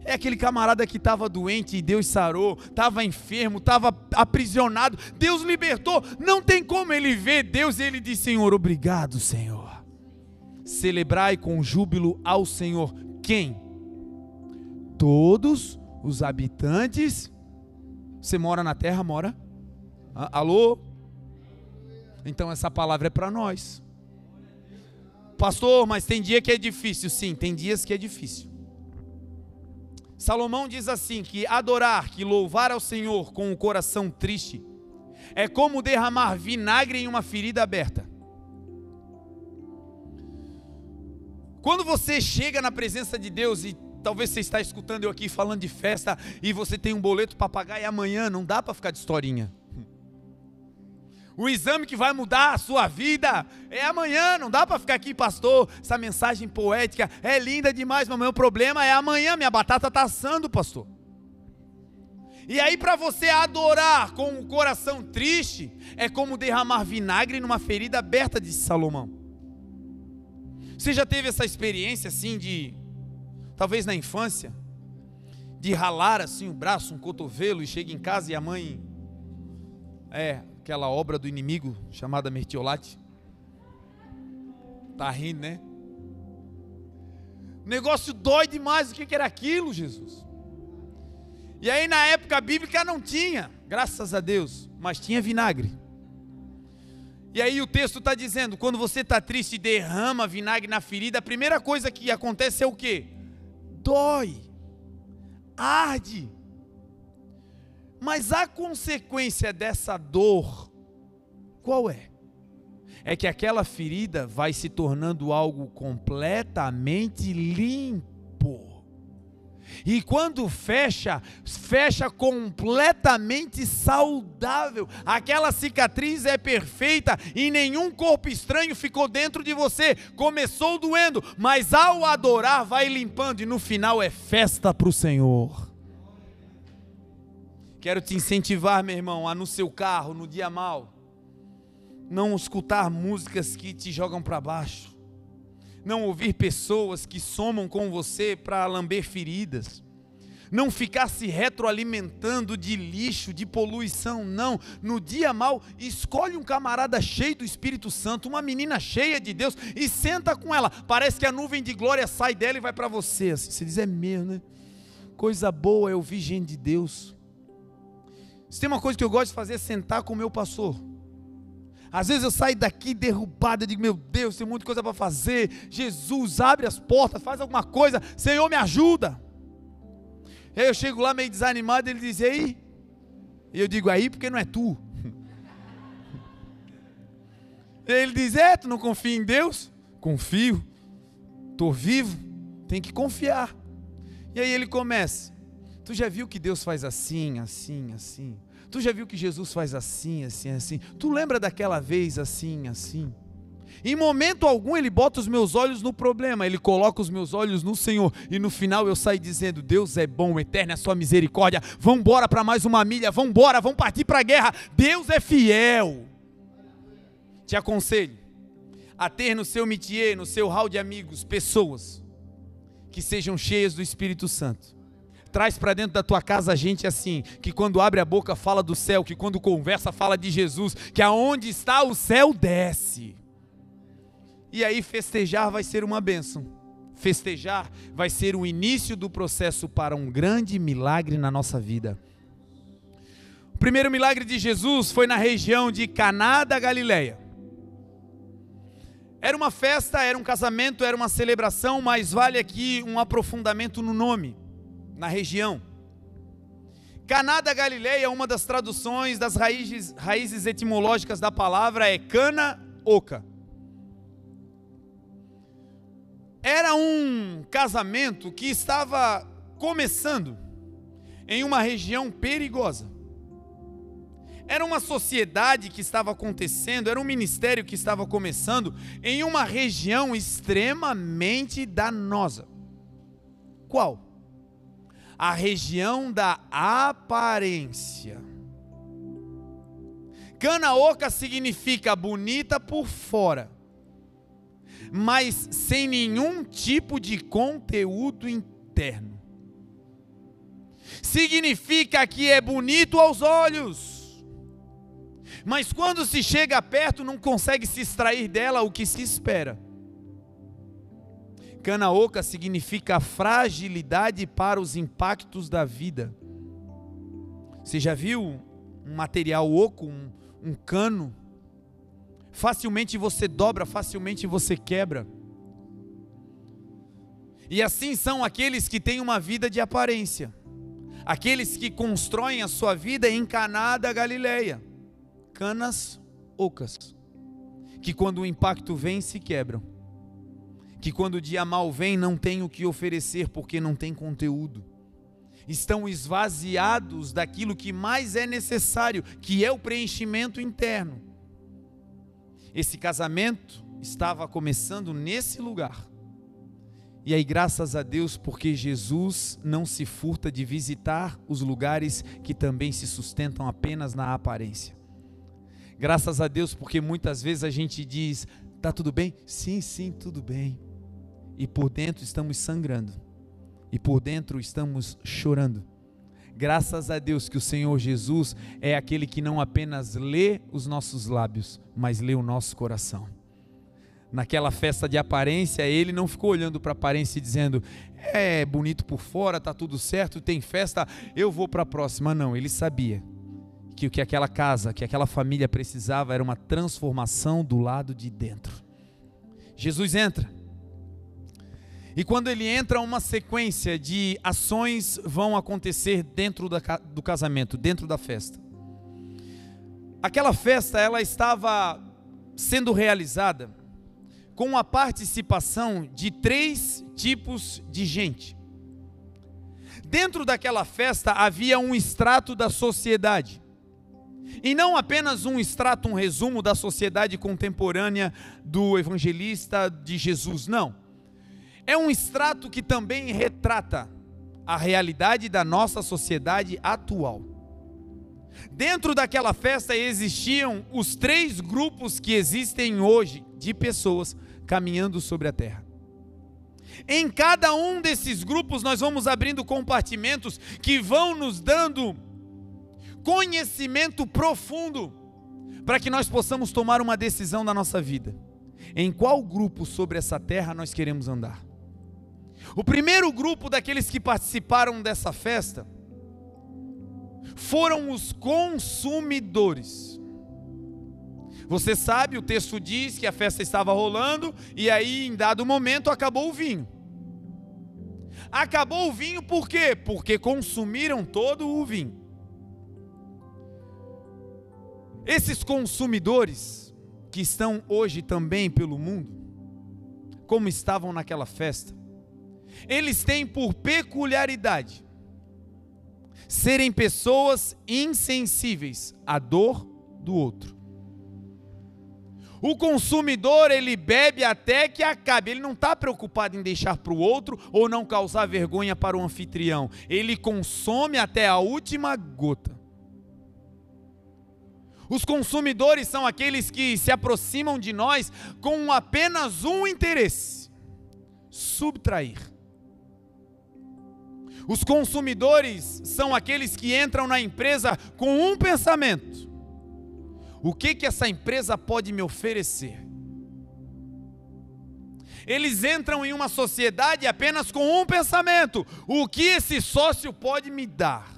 É aquele camarada que estava doente e Deus sarou, estava enfermo, estava aprisionado, Deus libertou. Não tem como ele ver Deus e ele diz: Senhor, obrigado, Senhor. Celebrai com júbilo ao Senhor. Quem? Todos os habitantes. Você mora na terra, mora? Alô? Então essa palavra é para nós. Pastor, mas tem dia que é difícil. Sim, tem dias que é difícil. Salomão diz assim: que adorar, que louvar ao Senhor com o coração triste, é como derramar vinagre em uma ferida aberta. Quando você chega na presença de Deus e talvez você está escutando eu aqui falando de festa e você tem um boleto para pagar e amanhã não dá para ficar de historinha. O exame que vai mudar a sua vida é amanhã, não dá para ficar aqui, pastor. Essa mensagem poética é linda demais, mas o meu problema é amanhã, minha batata está assando, pastor. E aí, para você adorar com o coração triste, é como derramar vinagre numa ferida aberta, disse Salomão. Você já teve essa experiência assim de, talvez na infância, de ralar assim o braço, um cotovelo e chega em casa e a mãe, é, aquela obra do inimigo chamada Mertiolate. Tá rindo, né? O negócio dói demais. O que era aquilo, Jesus? E aí na época bíblica não tinha, graças a Deus, mas tinha vinagre. E aí o texto está dizendo: quando você está triste e derrama vinagre na ferida, a primeira coisa que acontece é o que? Dói, arde. Mas a consequência dessa dor, qual é? É que aquela ferida vai se tornando algo completamente limpo. E quando fecha, fecha completamente saudável. Aquela cicatriz é perfeita e nenhum corpo estranho ficou dentro de você. Começou doendo, mas ao adorar vai limpando e no final é festa para o Senhor. Quero te incentivar, meu irmão, a no seu carro, no dia mal, não escutar músicas que te jogam para baixo, não ouvir pessoas que somam com você para lamber feridas, não ficar se retroalimentando de lixo, de poluição, não. No dia mal, escolhe um camarada cheio do Espírito Santo, uma menina cheia de Deus e senta com ela. Parece que a nuvem de glória sai dela e vai para você. Você diz, é mesmo, né? Coisa boa é ouvir gente de Deus. Se tem uma coisa que eu gosto de fazer é sentar com o meu pastor. Às vezes eu saio daqui derrubado, eu digo, meu Deus, tem muita coisa para fazer. Jesus, abre as portas, faz alguma coisa. Senhor, me ajuda. E aí eu chego lá meio desanimado, ele diz, aí? E eu digo, aí porque não é tu. Ele diz, é, tu não confia em Deus? Confio. Estou vivo, tem que confiar. E aí ele começa. Tu já viu que Deus faz assim, assim, assim? Tu já viu que Jesus faz assim, assim, assim? Tu lembra daquela vez assim, assim? Em momento algum ele bota os meus olhos no problema, ele coloca os meus olhos no Senhor, e no final eu saio dizendo: Deus é bom, eterna é a sua misericórdia. Vamos embora para mais uma milha, vamos embora, vamos partir para a guerra. Deus é fiel. Te aconselho a ter no seu métier, no seu hall de amigos, pessoas que sejam cheias do Espírito Santo Traz para dentro da tua casa gente assim, que quando abre a boca fala do céu, que quando conversa fala de Jesus, que aonde está o céu desce. E aí festejar vai ser uma bênção. Festejar vai ser o início do processo para um grande milagre na nossa vida. O primeiro milagre de Jesus foi na região de Caná da Galileia. Era uma festa, era um casamento, era uma celebração, mas vale aqui um aprofundamento no nome, na região. Caná da Galileia, uma das traduções das raízes, raízes etimológicas da palavra é cana oca. Era um casamento que estava começando em uma região perigosa. Era uma sociedade que estava acontecendo, era um ministério que estava começando em uma região extremamente danosa. Qual? A região da aparência. Canaoca significa bonita por fora, mas sem nenhum tipo de conteúdo interno. Significa que é bonito aos olhos mas quando se chega perto não consegue se extrair dela o que se espera. Canaoca significa fragilidade para os impactos da vida. Você já viu um material oco, um, um cano? Facilmente você dobra, facilmente você quebra. E assim são aqueles que têm uma vida de aparência, aqueles que constroem a sua vida em Caná da Galileia canas ocas, que quando o impacto vem se quebram, que quando o dia mal vem não tem o que oferecer porque não tem conteúdo, estão esvaziados daquilo que mais é necessário, que é o preenchimento interno. Esse casamento estava começando nesse lugar. E aí, graças a Deus, porque Jesus não se furta de visitar os lugares que também se sustentam apenas na aparência. Graças a Deus, porque muitas vezes a gente diz: tá tudo bem? Sim, sim, tudo bem. E por dentro estamos sangrando. E por dentro estamos chorando. Graças a Deus que o Senhor Jesus é aquele que não apenas lê os nossos lábios, mas lê o nosso coração. Naquela festa de aparência, ele não ficou olhando para a aparência e dizendo: é bonito por fora, tá tudo certo, tem festa, eu vou para a próxima. Não, ele sabia que o que aquela casa, que aquela família precisava era uma transformação do lado de dentro. Jesus entra. E quando ele entra, uma sequência de ações vão acontecer dentro do casamento, dentro da festa. Aquela festa, ela estava sendo realizada com a participação de três tipos de gente. Dentro daquela festa havia um extrato da sociedade. E não apenas um extrato, um resumo da sociedade contemporânea do evangelista de Jesus, não. É um extrato que também retrata a realidade da nossa sociedade atual. Dentro daquela festa existiam os três grupos que existem hoje de pessoas caminhando sobre a terra. Em cada um desses grupos nós vamos abrindo compartimentos que vão nos dando conhecimento profundo para que nós possamos tomar uma decisão na nossa vida. Em qual grupo sobre essa terra nós queremos andar? O primeiro grupo daqueles que participaram dessa festa foram os consumidores. Você sabe, o texto diz que a festa estava rolando e aí, em dado momento, acabou o vinho. Acabou o vinho por quê? Porque consumiram todo o vinho. Esses consumidores que estão hoje também pelo mundo, como estavam naquela festa, eles têm por peculiaridade serem pessoas insensíveis à dor do outro. O consumidor ele bebe até que acabe. Ele não está preocupado em deixar para o outro ou não causar vergonha para o anfitrião. Ele consome até a última gota. Os consumidores são aqueles que se aproximam de nós com apenas um interesse: subtrair. Os consumidores são aqueles que entram na empresa com um pensamento: o que que essa empresa pode me oferecer? Eles entram em uma sociedade apenas com um pensamento: o que esse sócio pode me dar?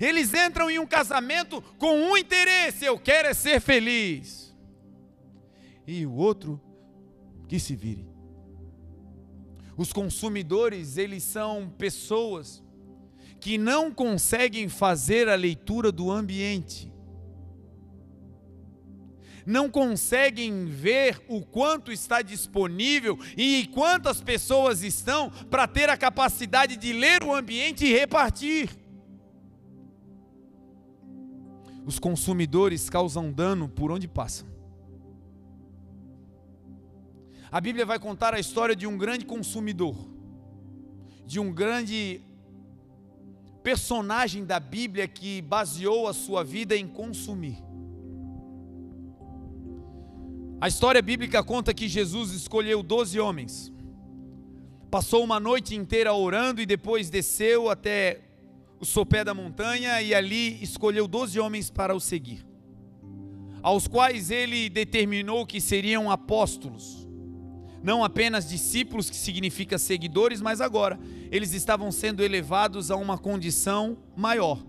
Eles entram em um casamento com um interesse: eu quero é ser feliz. e o outro que se vire. Os consumidores, eles são pessoas que não conseguem fazer a leitura do ambiente. Não conseguem ver o quanto está disponível e quantas pessoas estão para ter a capacidade de ler o ambiente e repartir. Os consumidores causam dano por onde passam. A Bíblia vai contar a história de um grande consumidor, de um grande personagem da Bíblia que baseou a sua vida em consumir. A história bíblica conta que Jesus escolheu doze homens, passou uma noite inteira orando e depois desceu até o sopé da montanha e ali escolheu doze homens para o seguir, aos quais ele determinou que seriam apóstolos não apenas discípulos, que significa seguidores, mas agora eles estavam sendo elevados a uma condição maior.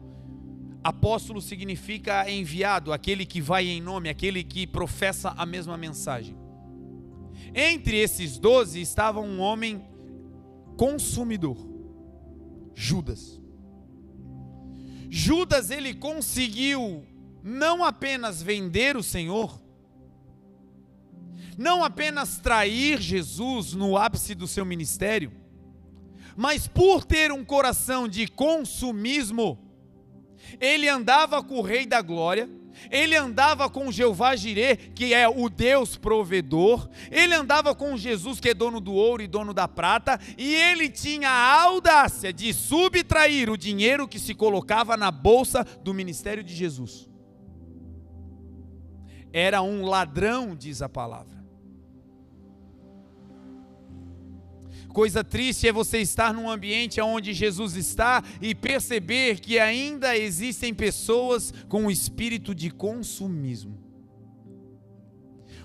Apóstolo significa enviado, aquele que vai em nome, aquele que professa a mesma mensagem. Entre esses doze estava um homem consumidor, Judas. Judas ele conseguiu não apenas vender o Senhor, não apenas trair Jesus no ápice do seu ministério, mas por ter um coração de consumismo, ele andava com o Rei da Glória, ele andava com Jeová Jirê, que é o Deus provedor, ele andava com Jesus, que é dono do ouro e dono da prata, e ele tinha a audácia de subtrair o dinheiro que se colocava na bolsa do ministério de Jesus. Era um ladrão, diz a palavra. Coisa triste é você estar num ambiente onde Jesus está e perceber que ainda existem pessoas com o espírito de consumismo.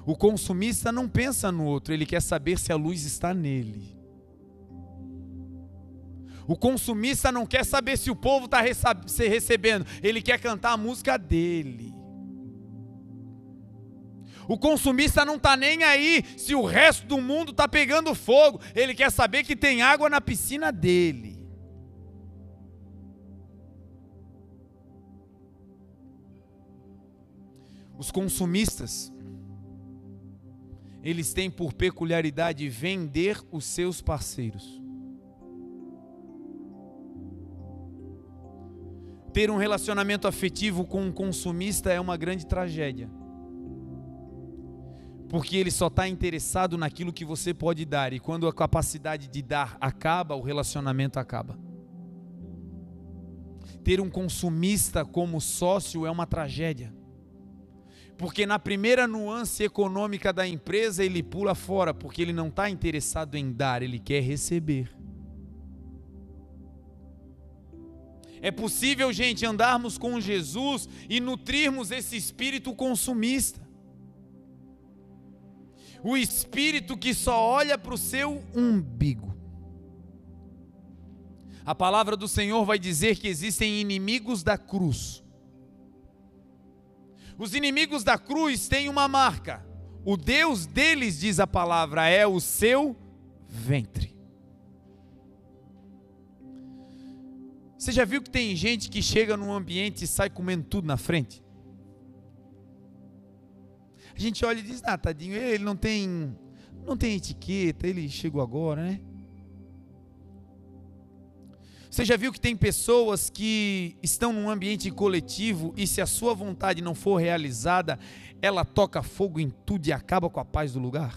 O consumista não pensa no outro, ele quer saber se a luz está nele. O consumista não quer saber se o povo está recebendo, ele quer cantar a música dele. O consumista não está nem aí se o resto do mundo está pegando fogo. Ele quer saber que tem água na piscina dele. Os consumistas, eles têm por peculiaridade vender os seus parceiros. Ter um relacionamento afetivo com um consumista é uma grande tragédia porque ele só está interessado naquilo que você pode dar, e quando a capacidade de dar acaba, o relacionamento acaba. Ter um consumista como sócio é uma tragédia, porque na primeira nuance econômica da empresa ele pula fora, porque ele não está interessado em dar, ele quer receber. É possível, gente, andarmos com Jesus e nutrirmos esse espírito consumista o espírito que só olha para o seu umbigo. A palavra do Senhor vai dizer que existem inimigos da cruz. Os inimigos da cruz têm uma marca. O Deus deles, diz a palavra, é o seu ventre. Você já viu que tem gente que chega num ambiente e sai comendo tudo na frente? A gente olha e diz: ah, tadinho, ele não tem, não tem etiqueta, ele chegou agora, né? Você já viu que tem pessoas que estão num ambiente coletivo e se a sua vontade não for realizada, ela toca fogo em tudo e acaba com a paz do lugar?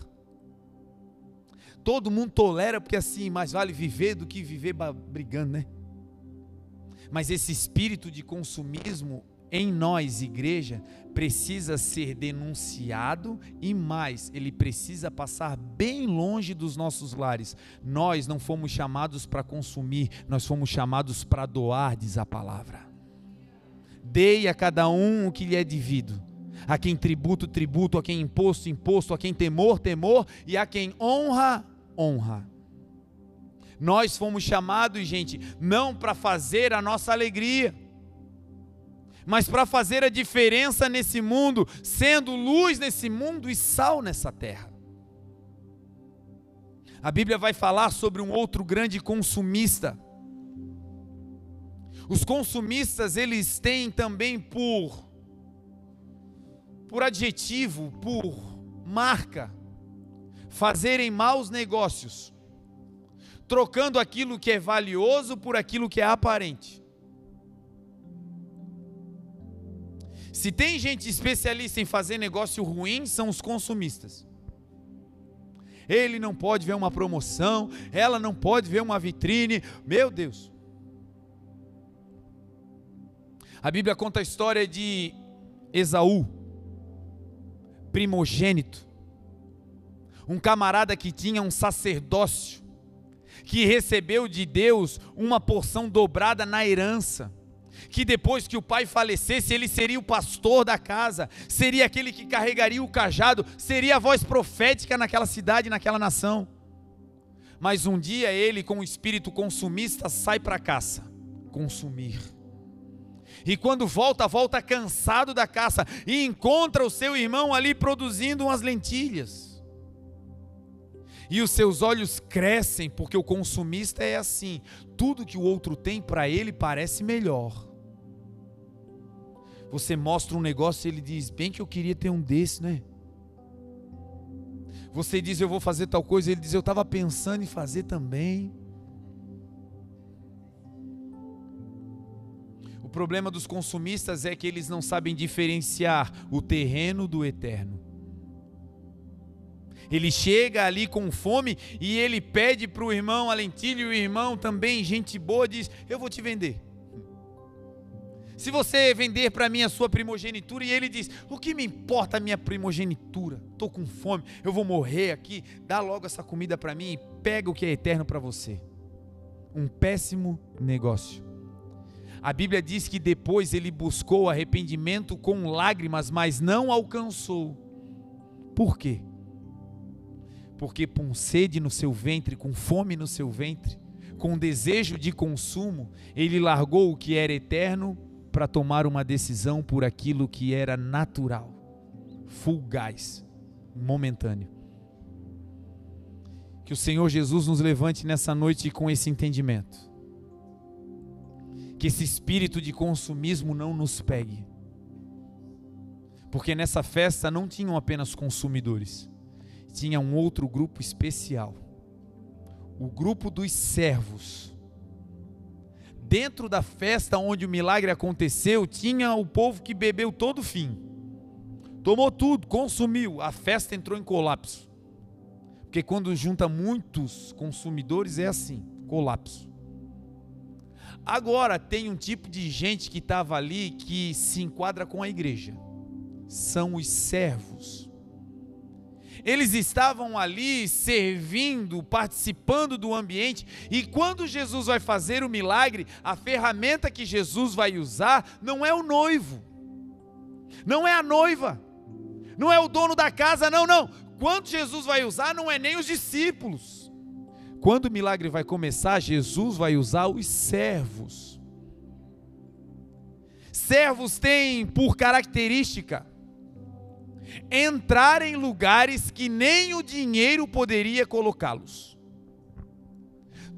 Todo mundo tolera porque assim, mais vale viver do que viver brigando, né? Mas esse espírito de consumismo em nós, igreja, precisa ser denunciado e mais, ele precisa passar bem longe dos nossos lares. Nós não fomos chamados para consumir, nós fomos chamados para doar, diz a palavra. Dei a cada um o que lhe é devido. A quem tributo, tributo, a quem imposto, imposto, a quem temor, temor, e a quem honra, honra. Nós fomos chamados, gente, não para fazer a nossa alegria mas para fazer a diferença nesse mundo, sendo luz nesse mundo e sal nessa terra. A Bíblia vai falar sobre um outro grande consumista. Os consumistas, eles têm também por por adjetivo, por marca, fazerem maus negócios, trocando aquilo que é valioso por aquilo que é aparente. Se tem gente especialista em fazer negócio ruim, são os consumistas. Ele não pode ver uma promoção, ela não pode ver uma vitrine. Meu Deus. A Bíblia conta a história de Esaú, primogênito, um camarada que tinha um sacerdócio, que recebeu de Deus uma porção dobrada na herança que depois que o pai falecesse, ele seria o pastor da casa, seria aquele que carregaria o cajado, seria a voz profética naquela cidade, naquela nação. Mas um dia ele, com o espírito consumista, sai para a caça consumir. E quando volta, volta cansado da caça e encontra o seu irmão ali produzindo umas lentilhas. E os seus olhos crescem, porque o consumista é assim: tudo que o outro tem para ele parece melhor. Você mostra um negócio e ele diz: Bem que eu queria ter um desse, né? Você diz: Eu vou fazer tal coisa, ele diz: Eu estava pensando em fazer também. O problema dos consumistas é que eles não sabem diferenciar o terreno do eterno. Ele chega ali com fome e ele pede para o irmão a lentilha, e o irmão também, gente boa, diz: Eu vou te vender. Se você vender para mim a sua primogenitura, e ele diz: O que me importa a minha primogenitura? Estou com fome, eu vou morrer aqui. Dá logo essa comida para mim e pega o que é eterno para você. Um péssimo negócio. A Bíblia diz que depois ele buscou arrependimento com lágrimas, mas não alcançou. Por quê? Porque com sede no seu ventre, com fome no seu ventre, com desejo de consumo, ele largou o que era eterno para tomar uma decisão por aquilo que era natural, fugaz, momentâneo. Que o Senhor Jesus nos levante nessa noite com esse entendimento. Que esse espírito de consumismo não nos pegue. Porque nessa festa não tinham apenas consumidores, tinha um outro grupo especial. O grupo dos servos dentro da festa onde o milagre aconteceu, tinha o povo que bebeu todo o fim. Tomou tudo, consumiu, a festa entrou em colapso. Porque quando junta muitos consumidores é assim, colapso. Agora tem um tipo de gente que estava ali que se enquadra com a igreja. São os servos eles estavam ali servindo, participando do ambiente, e quando Jesus vai fazer o milagre, a ferramenta que Jesus vai usar não é o noivo, não é a noiva, não é o dono da casa, não, não. Quando Jesus vai usar, não é nem os discípulos. Quando o milagre vai começar, Jesus vai usar os servos. Servos têm por característica entrar em lugares que nem o dinheiro poderia colocá-los.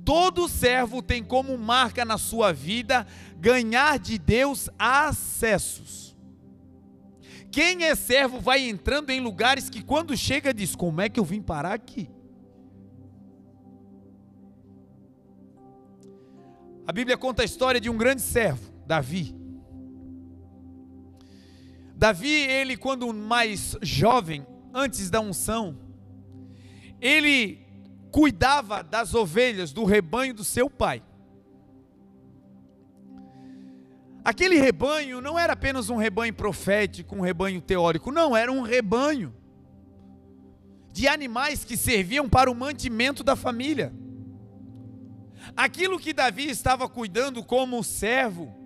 Todo servo tem como marca na sua vida ganhar de Deus acessos. Quem é servo vai entrando em lugares que quando chega diz: Como é que eu vim parar aqui? A Bíblia conta a história de um grande servo, Davi. Davi, ele quando mais jovem, antes da unção, ele cuidava das ovelhas do rebanho do seu pai. Aquele rebanho não era apenas um rebanho profético, um rebanho teórico, não, era um rebanho de animais que serviam para o mantimento da família. Aquilo que Davi estava cuidando como servo,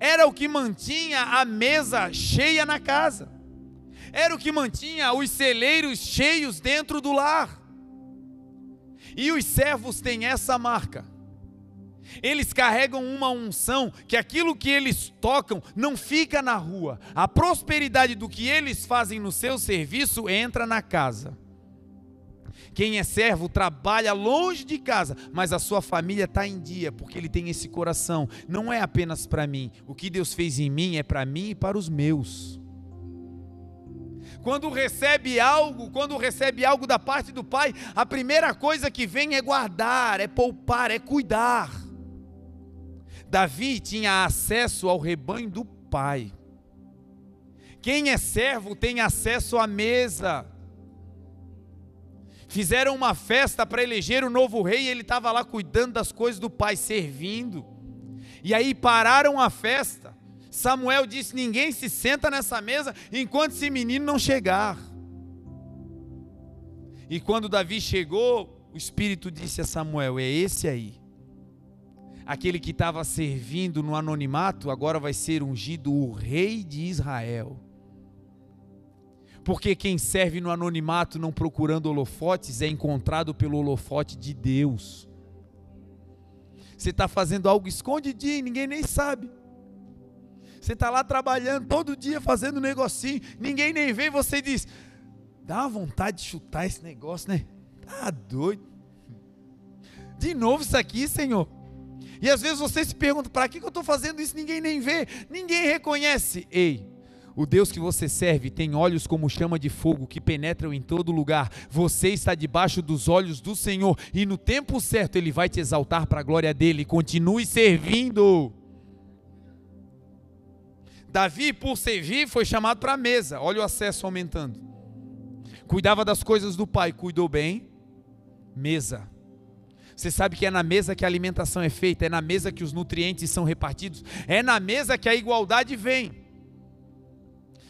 era o que mantinha a mesa cheia na casa, era o que mantinha os celeiros cheios dentro do lar. E os servos têm essa marca. Eles carregam uma unção que aquilo que eles tocam não fica na rua. A prosperidade do que eles fazem no seu serviço entra na casa. Quem é servo trabalha longe de casa, mas a sua família está em dia, porque ele tem esse coração. Não é apenas para mim. O que Deus fez em mim é para mim e para os meus. Quando recebe algo, quando recebe algo da parte do Pai, a primeira coisa que vem é guardar, é poupar, é cuidar. Davi tinha acesso ao rebanho do Pai. Quem é servo tem acesso à mesa. Fizeram uma festa para eleger o novo rei e ele estava lá cuidando das coisas do pai, servindo. E aí pararam a festa. Samuel disse: Ninguém se senta nessa mesa enquanto esse menino não chegar. E quando Davi chegou, o Espírito disse a Samuel: É esse aí. Aquele que estava servindo no anonimato, agora vai ser ungido o rei de Israel. Porque quem serve no anonimato não procurando holofotes é encontrado pelo holofote de Deus. Você está fazendo algo escondidinho, ninguém nem sabe. Você está lá trabalhando todo dia fazendo um negocinho, ninguém nem vê, você diz: dá vontade de chutar esse negócio, né? Tá doido. De novo isso aqui, Senhor. E às vezes você se pergunta: para que eu estou fazendo isso? Ninguém nem vê, ninguém reconhece. Ei, o Deus que você serve tem olhos como chama de fogo que penetram em todo lugar. Você está debaixo dos olhos do Senhor e no tempo certo Ele vai te exaltar para a glória dele. Continue servindo. Davi, por servir, foi chamado para a mesa. Olha o acesso aumentando. Cuidava das coisas do pai, cuidou bem. Mesa. Você sabe que é na mesa que a alimentação é feita, é na mesa que os nutrientes são repartidos, é na mesa que a igualdade vem.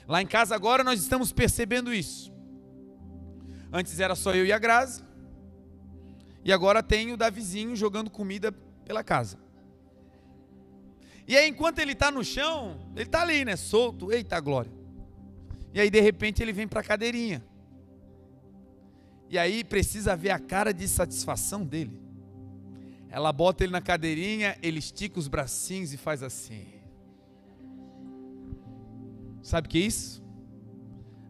Lá em casa agora nós estamos percebendo isso. Antes era só eu e a Grazi. E agora tem o Davizinho jogando comida pela casa. E aí, enquanto ele está no chão, ele está ali, né? Solto. Eita glória. E aí, de repente, ele vem para a cadeirinha. E aí precisa ver a cara de satisfação dele. Ela bota ele na cadeirinha, ele estica os bracinhos e faz assim. Sabe o que é isso?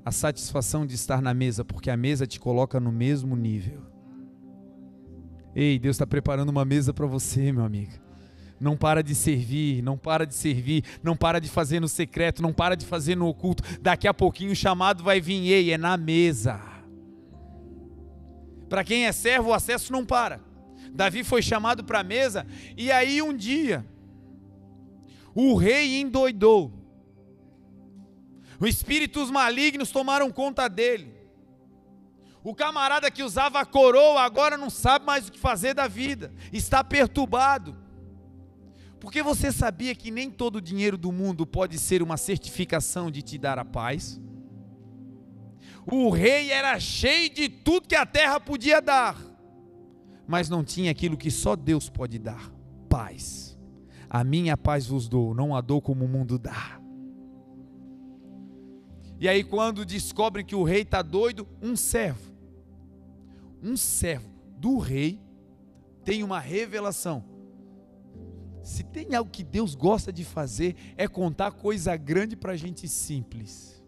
A satisfação de estar na mesa, porque a mesa te coloca no mesmo nível. Ei, Deus está preparando uma mesa para você, meu amigo. Não para de servir, não para de servir, não para de fazer no secreto, não para de fazer no oculto. Daqui a pouquinho o chamado vai vir, ei, é na mesa. Para quem é servo, o acesso não para. Davi foi chamado para a mesa, e aí um dia, o rei endoidou espíritos malignos tomaram conta dele. O camarada que usava a coroa agora não sabe mais o que fazer da vida, está perturbado. Porque você sabia que nem todo o dinheiro do mundo pode ser uma certificação de te dar a paz? O rei era cheio de tudo que a terra podia dar, mas não tinha aquilo que só Deus pode dar: paz. A minha paz vos dou, não a dou como o mundo dá. E aí, quando descobrem que o rei está doido, um servo, um servo do rei, tem uma revelação. Se tem algo que Deus gosta de fazer, é contar coisa grande para gente simples.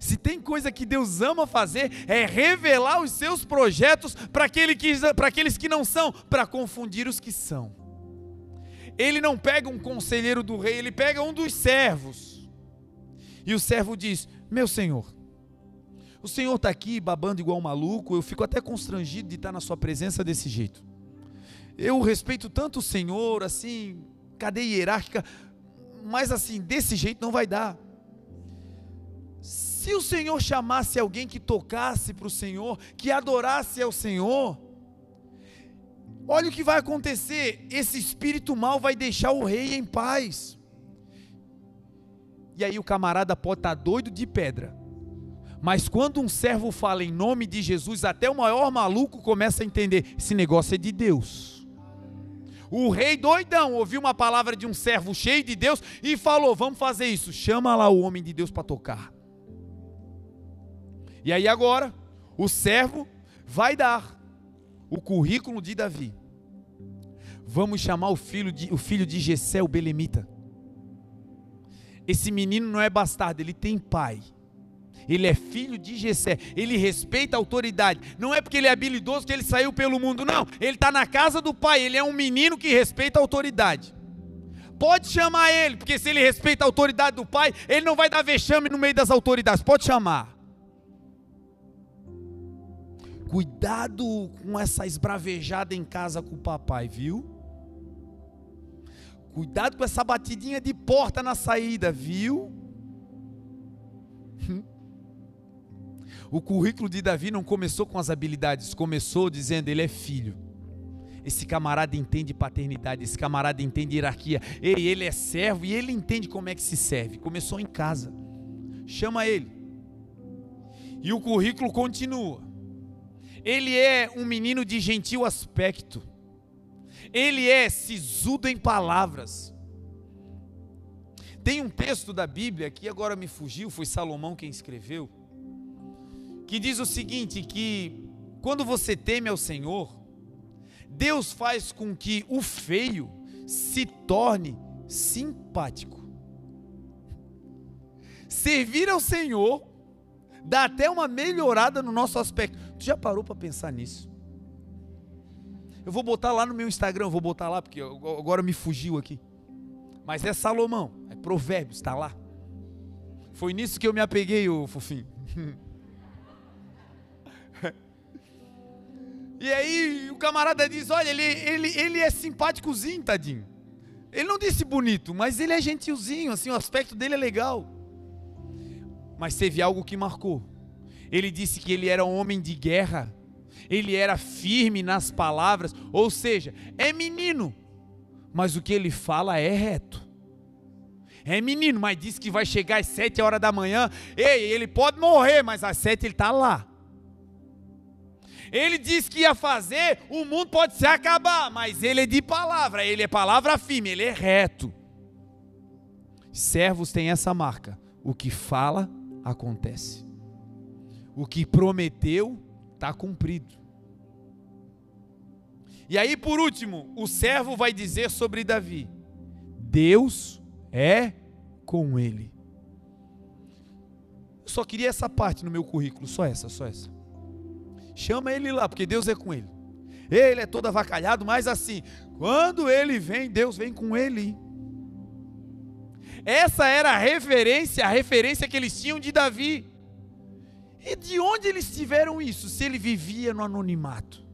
Se tem coisa que Deus ama fazer, é revelar os seus projetos para aquele aqueles que não são, para confundir os que são. Ele não pega um conselheiro do rei, ele pega um dos servos e o servo diz: Meu senhor, o senhor está aqui babando igual um maluco, eu fico até constrangido de estar na sua presença desse jeito. Eu respeito tanto o senhor, assim, cadeia hierárquica, mas assim, desse jeito não vai dar. Se o Senhor chamasse alguém que tocasse para o Senhor, que adorasse ao Senhor, olha o que vai acontecer: esse espírito mal vai deixar o rei em paz. E aí o camarada pode estar tá doido de pedra. Mas quando um servo fala em nome de Jesus, até o maior maluco começa a entender: esse negócio é de Deus. O rei doidão ouviu uma palavra de um servo cheio de Deus e falou: Vamos fazer isso. Chama lá o homem de Deus para tocar. E aí agora, o servo vai dar o currículo de Davi. Vamos chamar o filho de, o filho de Gessé, o Belemita. Esse menino não é bastardo, ele tem pai. Ele é filho de Gessé, ele respeita a autoridade. Não é porque ele é habilidoso que ele saiu pelo mundo, não. Ele está na casa do pai, ele é um menino que respeita a autoridade. Pode chamar ele, porque se ele respeita a autoridade do pai, ele não vai dar vexame no meio das autoridades. Pode chamar. Cuidado com essa esbravejada em casa com o papai, viu? Cuidado com essa batidinha de porta na saída, viu? O currículo de Davi não começou com as habilidades, começou dizendo ele é filho. Esse camarada entende paternidade, esse camarada entende hierarquia. Ei, ele é servo e ele entende como é que se serve. Começou em casa. Chama ele. E o currículo continua. Ele é um menino de gentil aspecto. Ele é sisudo em palavras. Tem um texto da Bíblia que agora me fugiu, foi Salomão quem escreveu, que diz o seguinte: que quando você teme ao Senhor, Deus faz com que o feio se torne simpático. Servir ao Senhor dá até uma melhorada no nosso aspecto. Tu já parou para pensar nisso? Eu vou botar lá no meu Instagram, vou botar lá porque agora me fugiu aqui. Mas é Salomão, é Provérbios, está lá. Foi nisso que eu me apeguei, o fofinho. E aí o camarada diz: Olha, ele, ele, ele é simpáticozinho, tadinho. Ele não disse bonito, mas ele é gentilzinho, assim, o aspecto dele é legal. Mas teve algo que marcou. Ele disse que ele era um homem de guerra, ele era firme nas palavras, ou seja, é menino, mas o que ele fala é reto. É menino, mas disse que vai chegar às sete horas da manhã. Ei, ele pode morrer, mas às sete ele está lá. Ele disse que ia fazer, o mundo pode se acabar, mas ele é de palavra, ele é palavra firme, ele é reto. Servos têm essa marca: o que fala, acontece. O que prometeu, está cumprido. E aí, por último, o servo vai dizer sobre Davi: Deus é com ele. Eu só queria essa parte no meu currículo, só essa, só essa. Chama ele lá, porque Deus é com ele. Ele é todo avacalhado, mas assim, quando ele vem, Deus vem com ele. Essa era a referência, a referência que eles tinham de Davi. E de onde eles tiveram isso, se ele vivia no anonimato?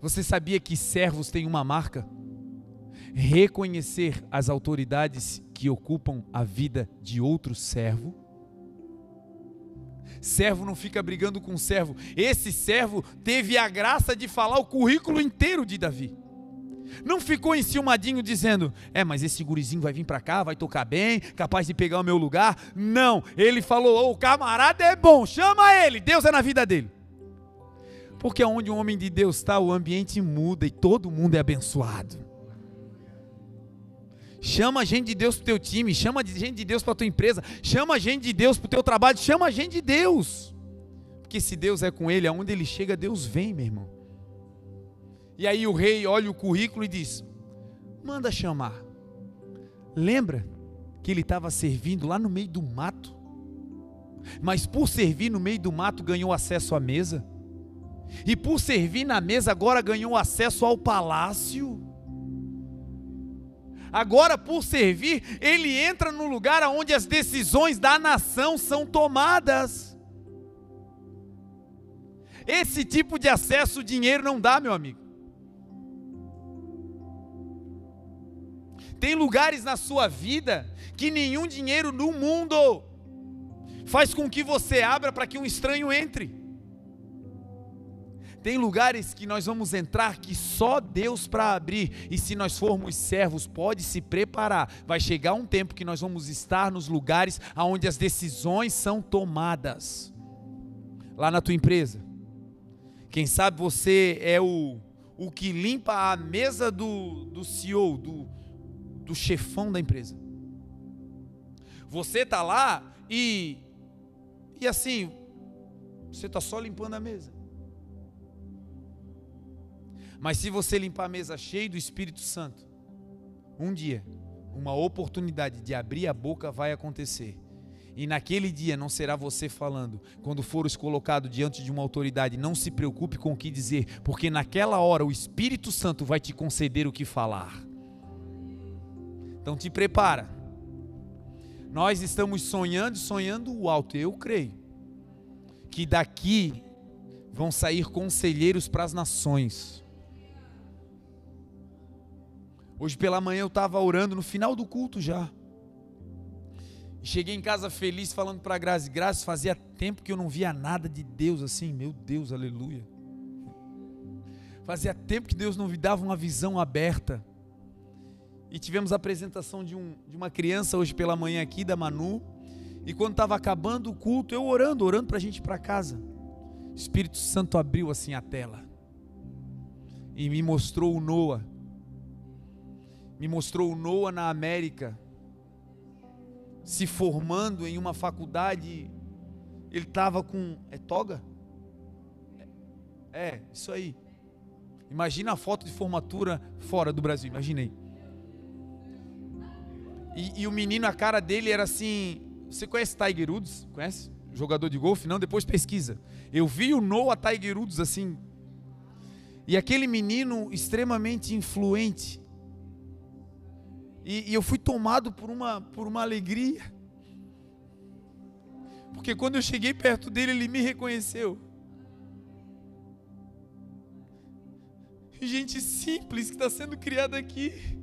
Você sabia que servos têm uma marca? Reconhecer as autoridades que ocupam a vida de outro servo Servo não fica brigando com servo. Esse servo teve a graça de falar o currículo inteiro de Davi. Não ficou enciumadinho dizendo: É, mas esse gurizinho vai vir para cá, vai tocar bem, capaz de pegar o meu lugar. Não, ele falou: O camarada é bom, chama ele, Deus é na vida dele. Porque onde um homem de Deus está, o ambiente muda e todo mundo é abençoado. Chama gente de Deus para o teu time, chama gente de Deus para a tua empresa, chama gente de Deus para o teu trabalho, chama gente de Deus. Porque se Deus é com ele, aonde ele chega, Deus vem, meu irmão. E aí o rei olha o currículo e diz: manda chamar. Lembra que ele estava servindo lá no meio do mato? Mas por servir no meio do mato ganhou acesso à mesa. E por servir na mesa agora ganhou acesso ao palácio. Agora, por servir, ele entra no lugar onde as decisões da nação são tomadas. Esse tipo de acesso o dinheiro não dá, meu amigo. Tem lugares na sua vida que nenhum dinheiro no mundo faz com que você abra para que um estranho entre. Tem lugares que nós vamos entrar que só Deus para abrir. E se nós formos servos, pode se preparar. Vai chegar um tempo que nós vamos estar nos lugares onde as decisões são tomadas. Lá na tua empresa. Quem sabe você é o, o que limpa a mesa do, do CEO, do, do chefão da empresa. Você está lá e, e assim, você está só limpando a mesa. Mas se você limpar a mesa cheia do Espírito Santo, um dia, uma oportunidade de abrir a boca vai acontecer. E naquele dia não será você falando. Quando fores colocado diante de uma autoridade, não se preocupe com o que dizer, porque naquela hora o Espírito Santo vai te conceder o que falar. Então te prepara. Nós estamos sonhando sonhando o alto. Eu creio que daqui vão sair conselheiros para as nações. Hoje pela manhã eu estava orando no final do culto já. Cheguei em casa feliz falando para Grazi, Grazi, fazia tempo que eu não via nada de Deus assim, meu Deus, aleluia. Fazia tempo que Deus não me dava uma visão aberta. E tivemos a apresentação de, um, de uma criança hoje pela manhã aqui, da Manu. E quando estava acabando o culto, eu orando, orando para a gente ir para casa. O Espírito Santo abriu assim a tela. E me mostrou o Noah me mostrou o Noah na América, se formando em uma faculdade. Ele estava com. É toga? É, isso aí. Imagina a foto de formatura fora do Brasil, imaginei. E, e, o menino, a cara dele era assim. Você conhece Tiger Woods? Conhece? Jogador de golfe? Não, depois pesquisa. Eu vi o Noah Tiger Woods assim. E aquele menino extremamente influente. E, e eu fui tomado por uma, por uma alegria. Porque quando eu cheguei perto dele, ele me reconheceu. Gente simples que está sendo criada aqui.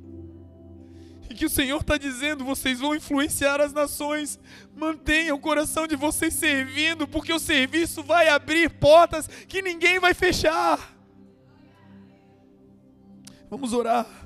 E que o Senhor está dizendo: vocês vão influenciar as nações. Mantenha o coração de vocês servindo, porque o serviço vai abrir portas que ninguém vai fechar. Vamos orar.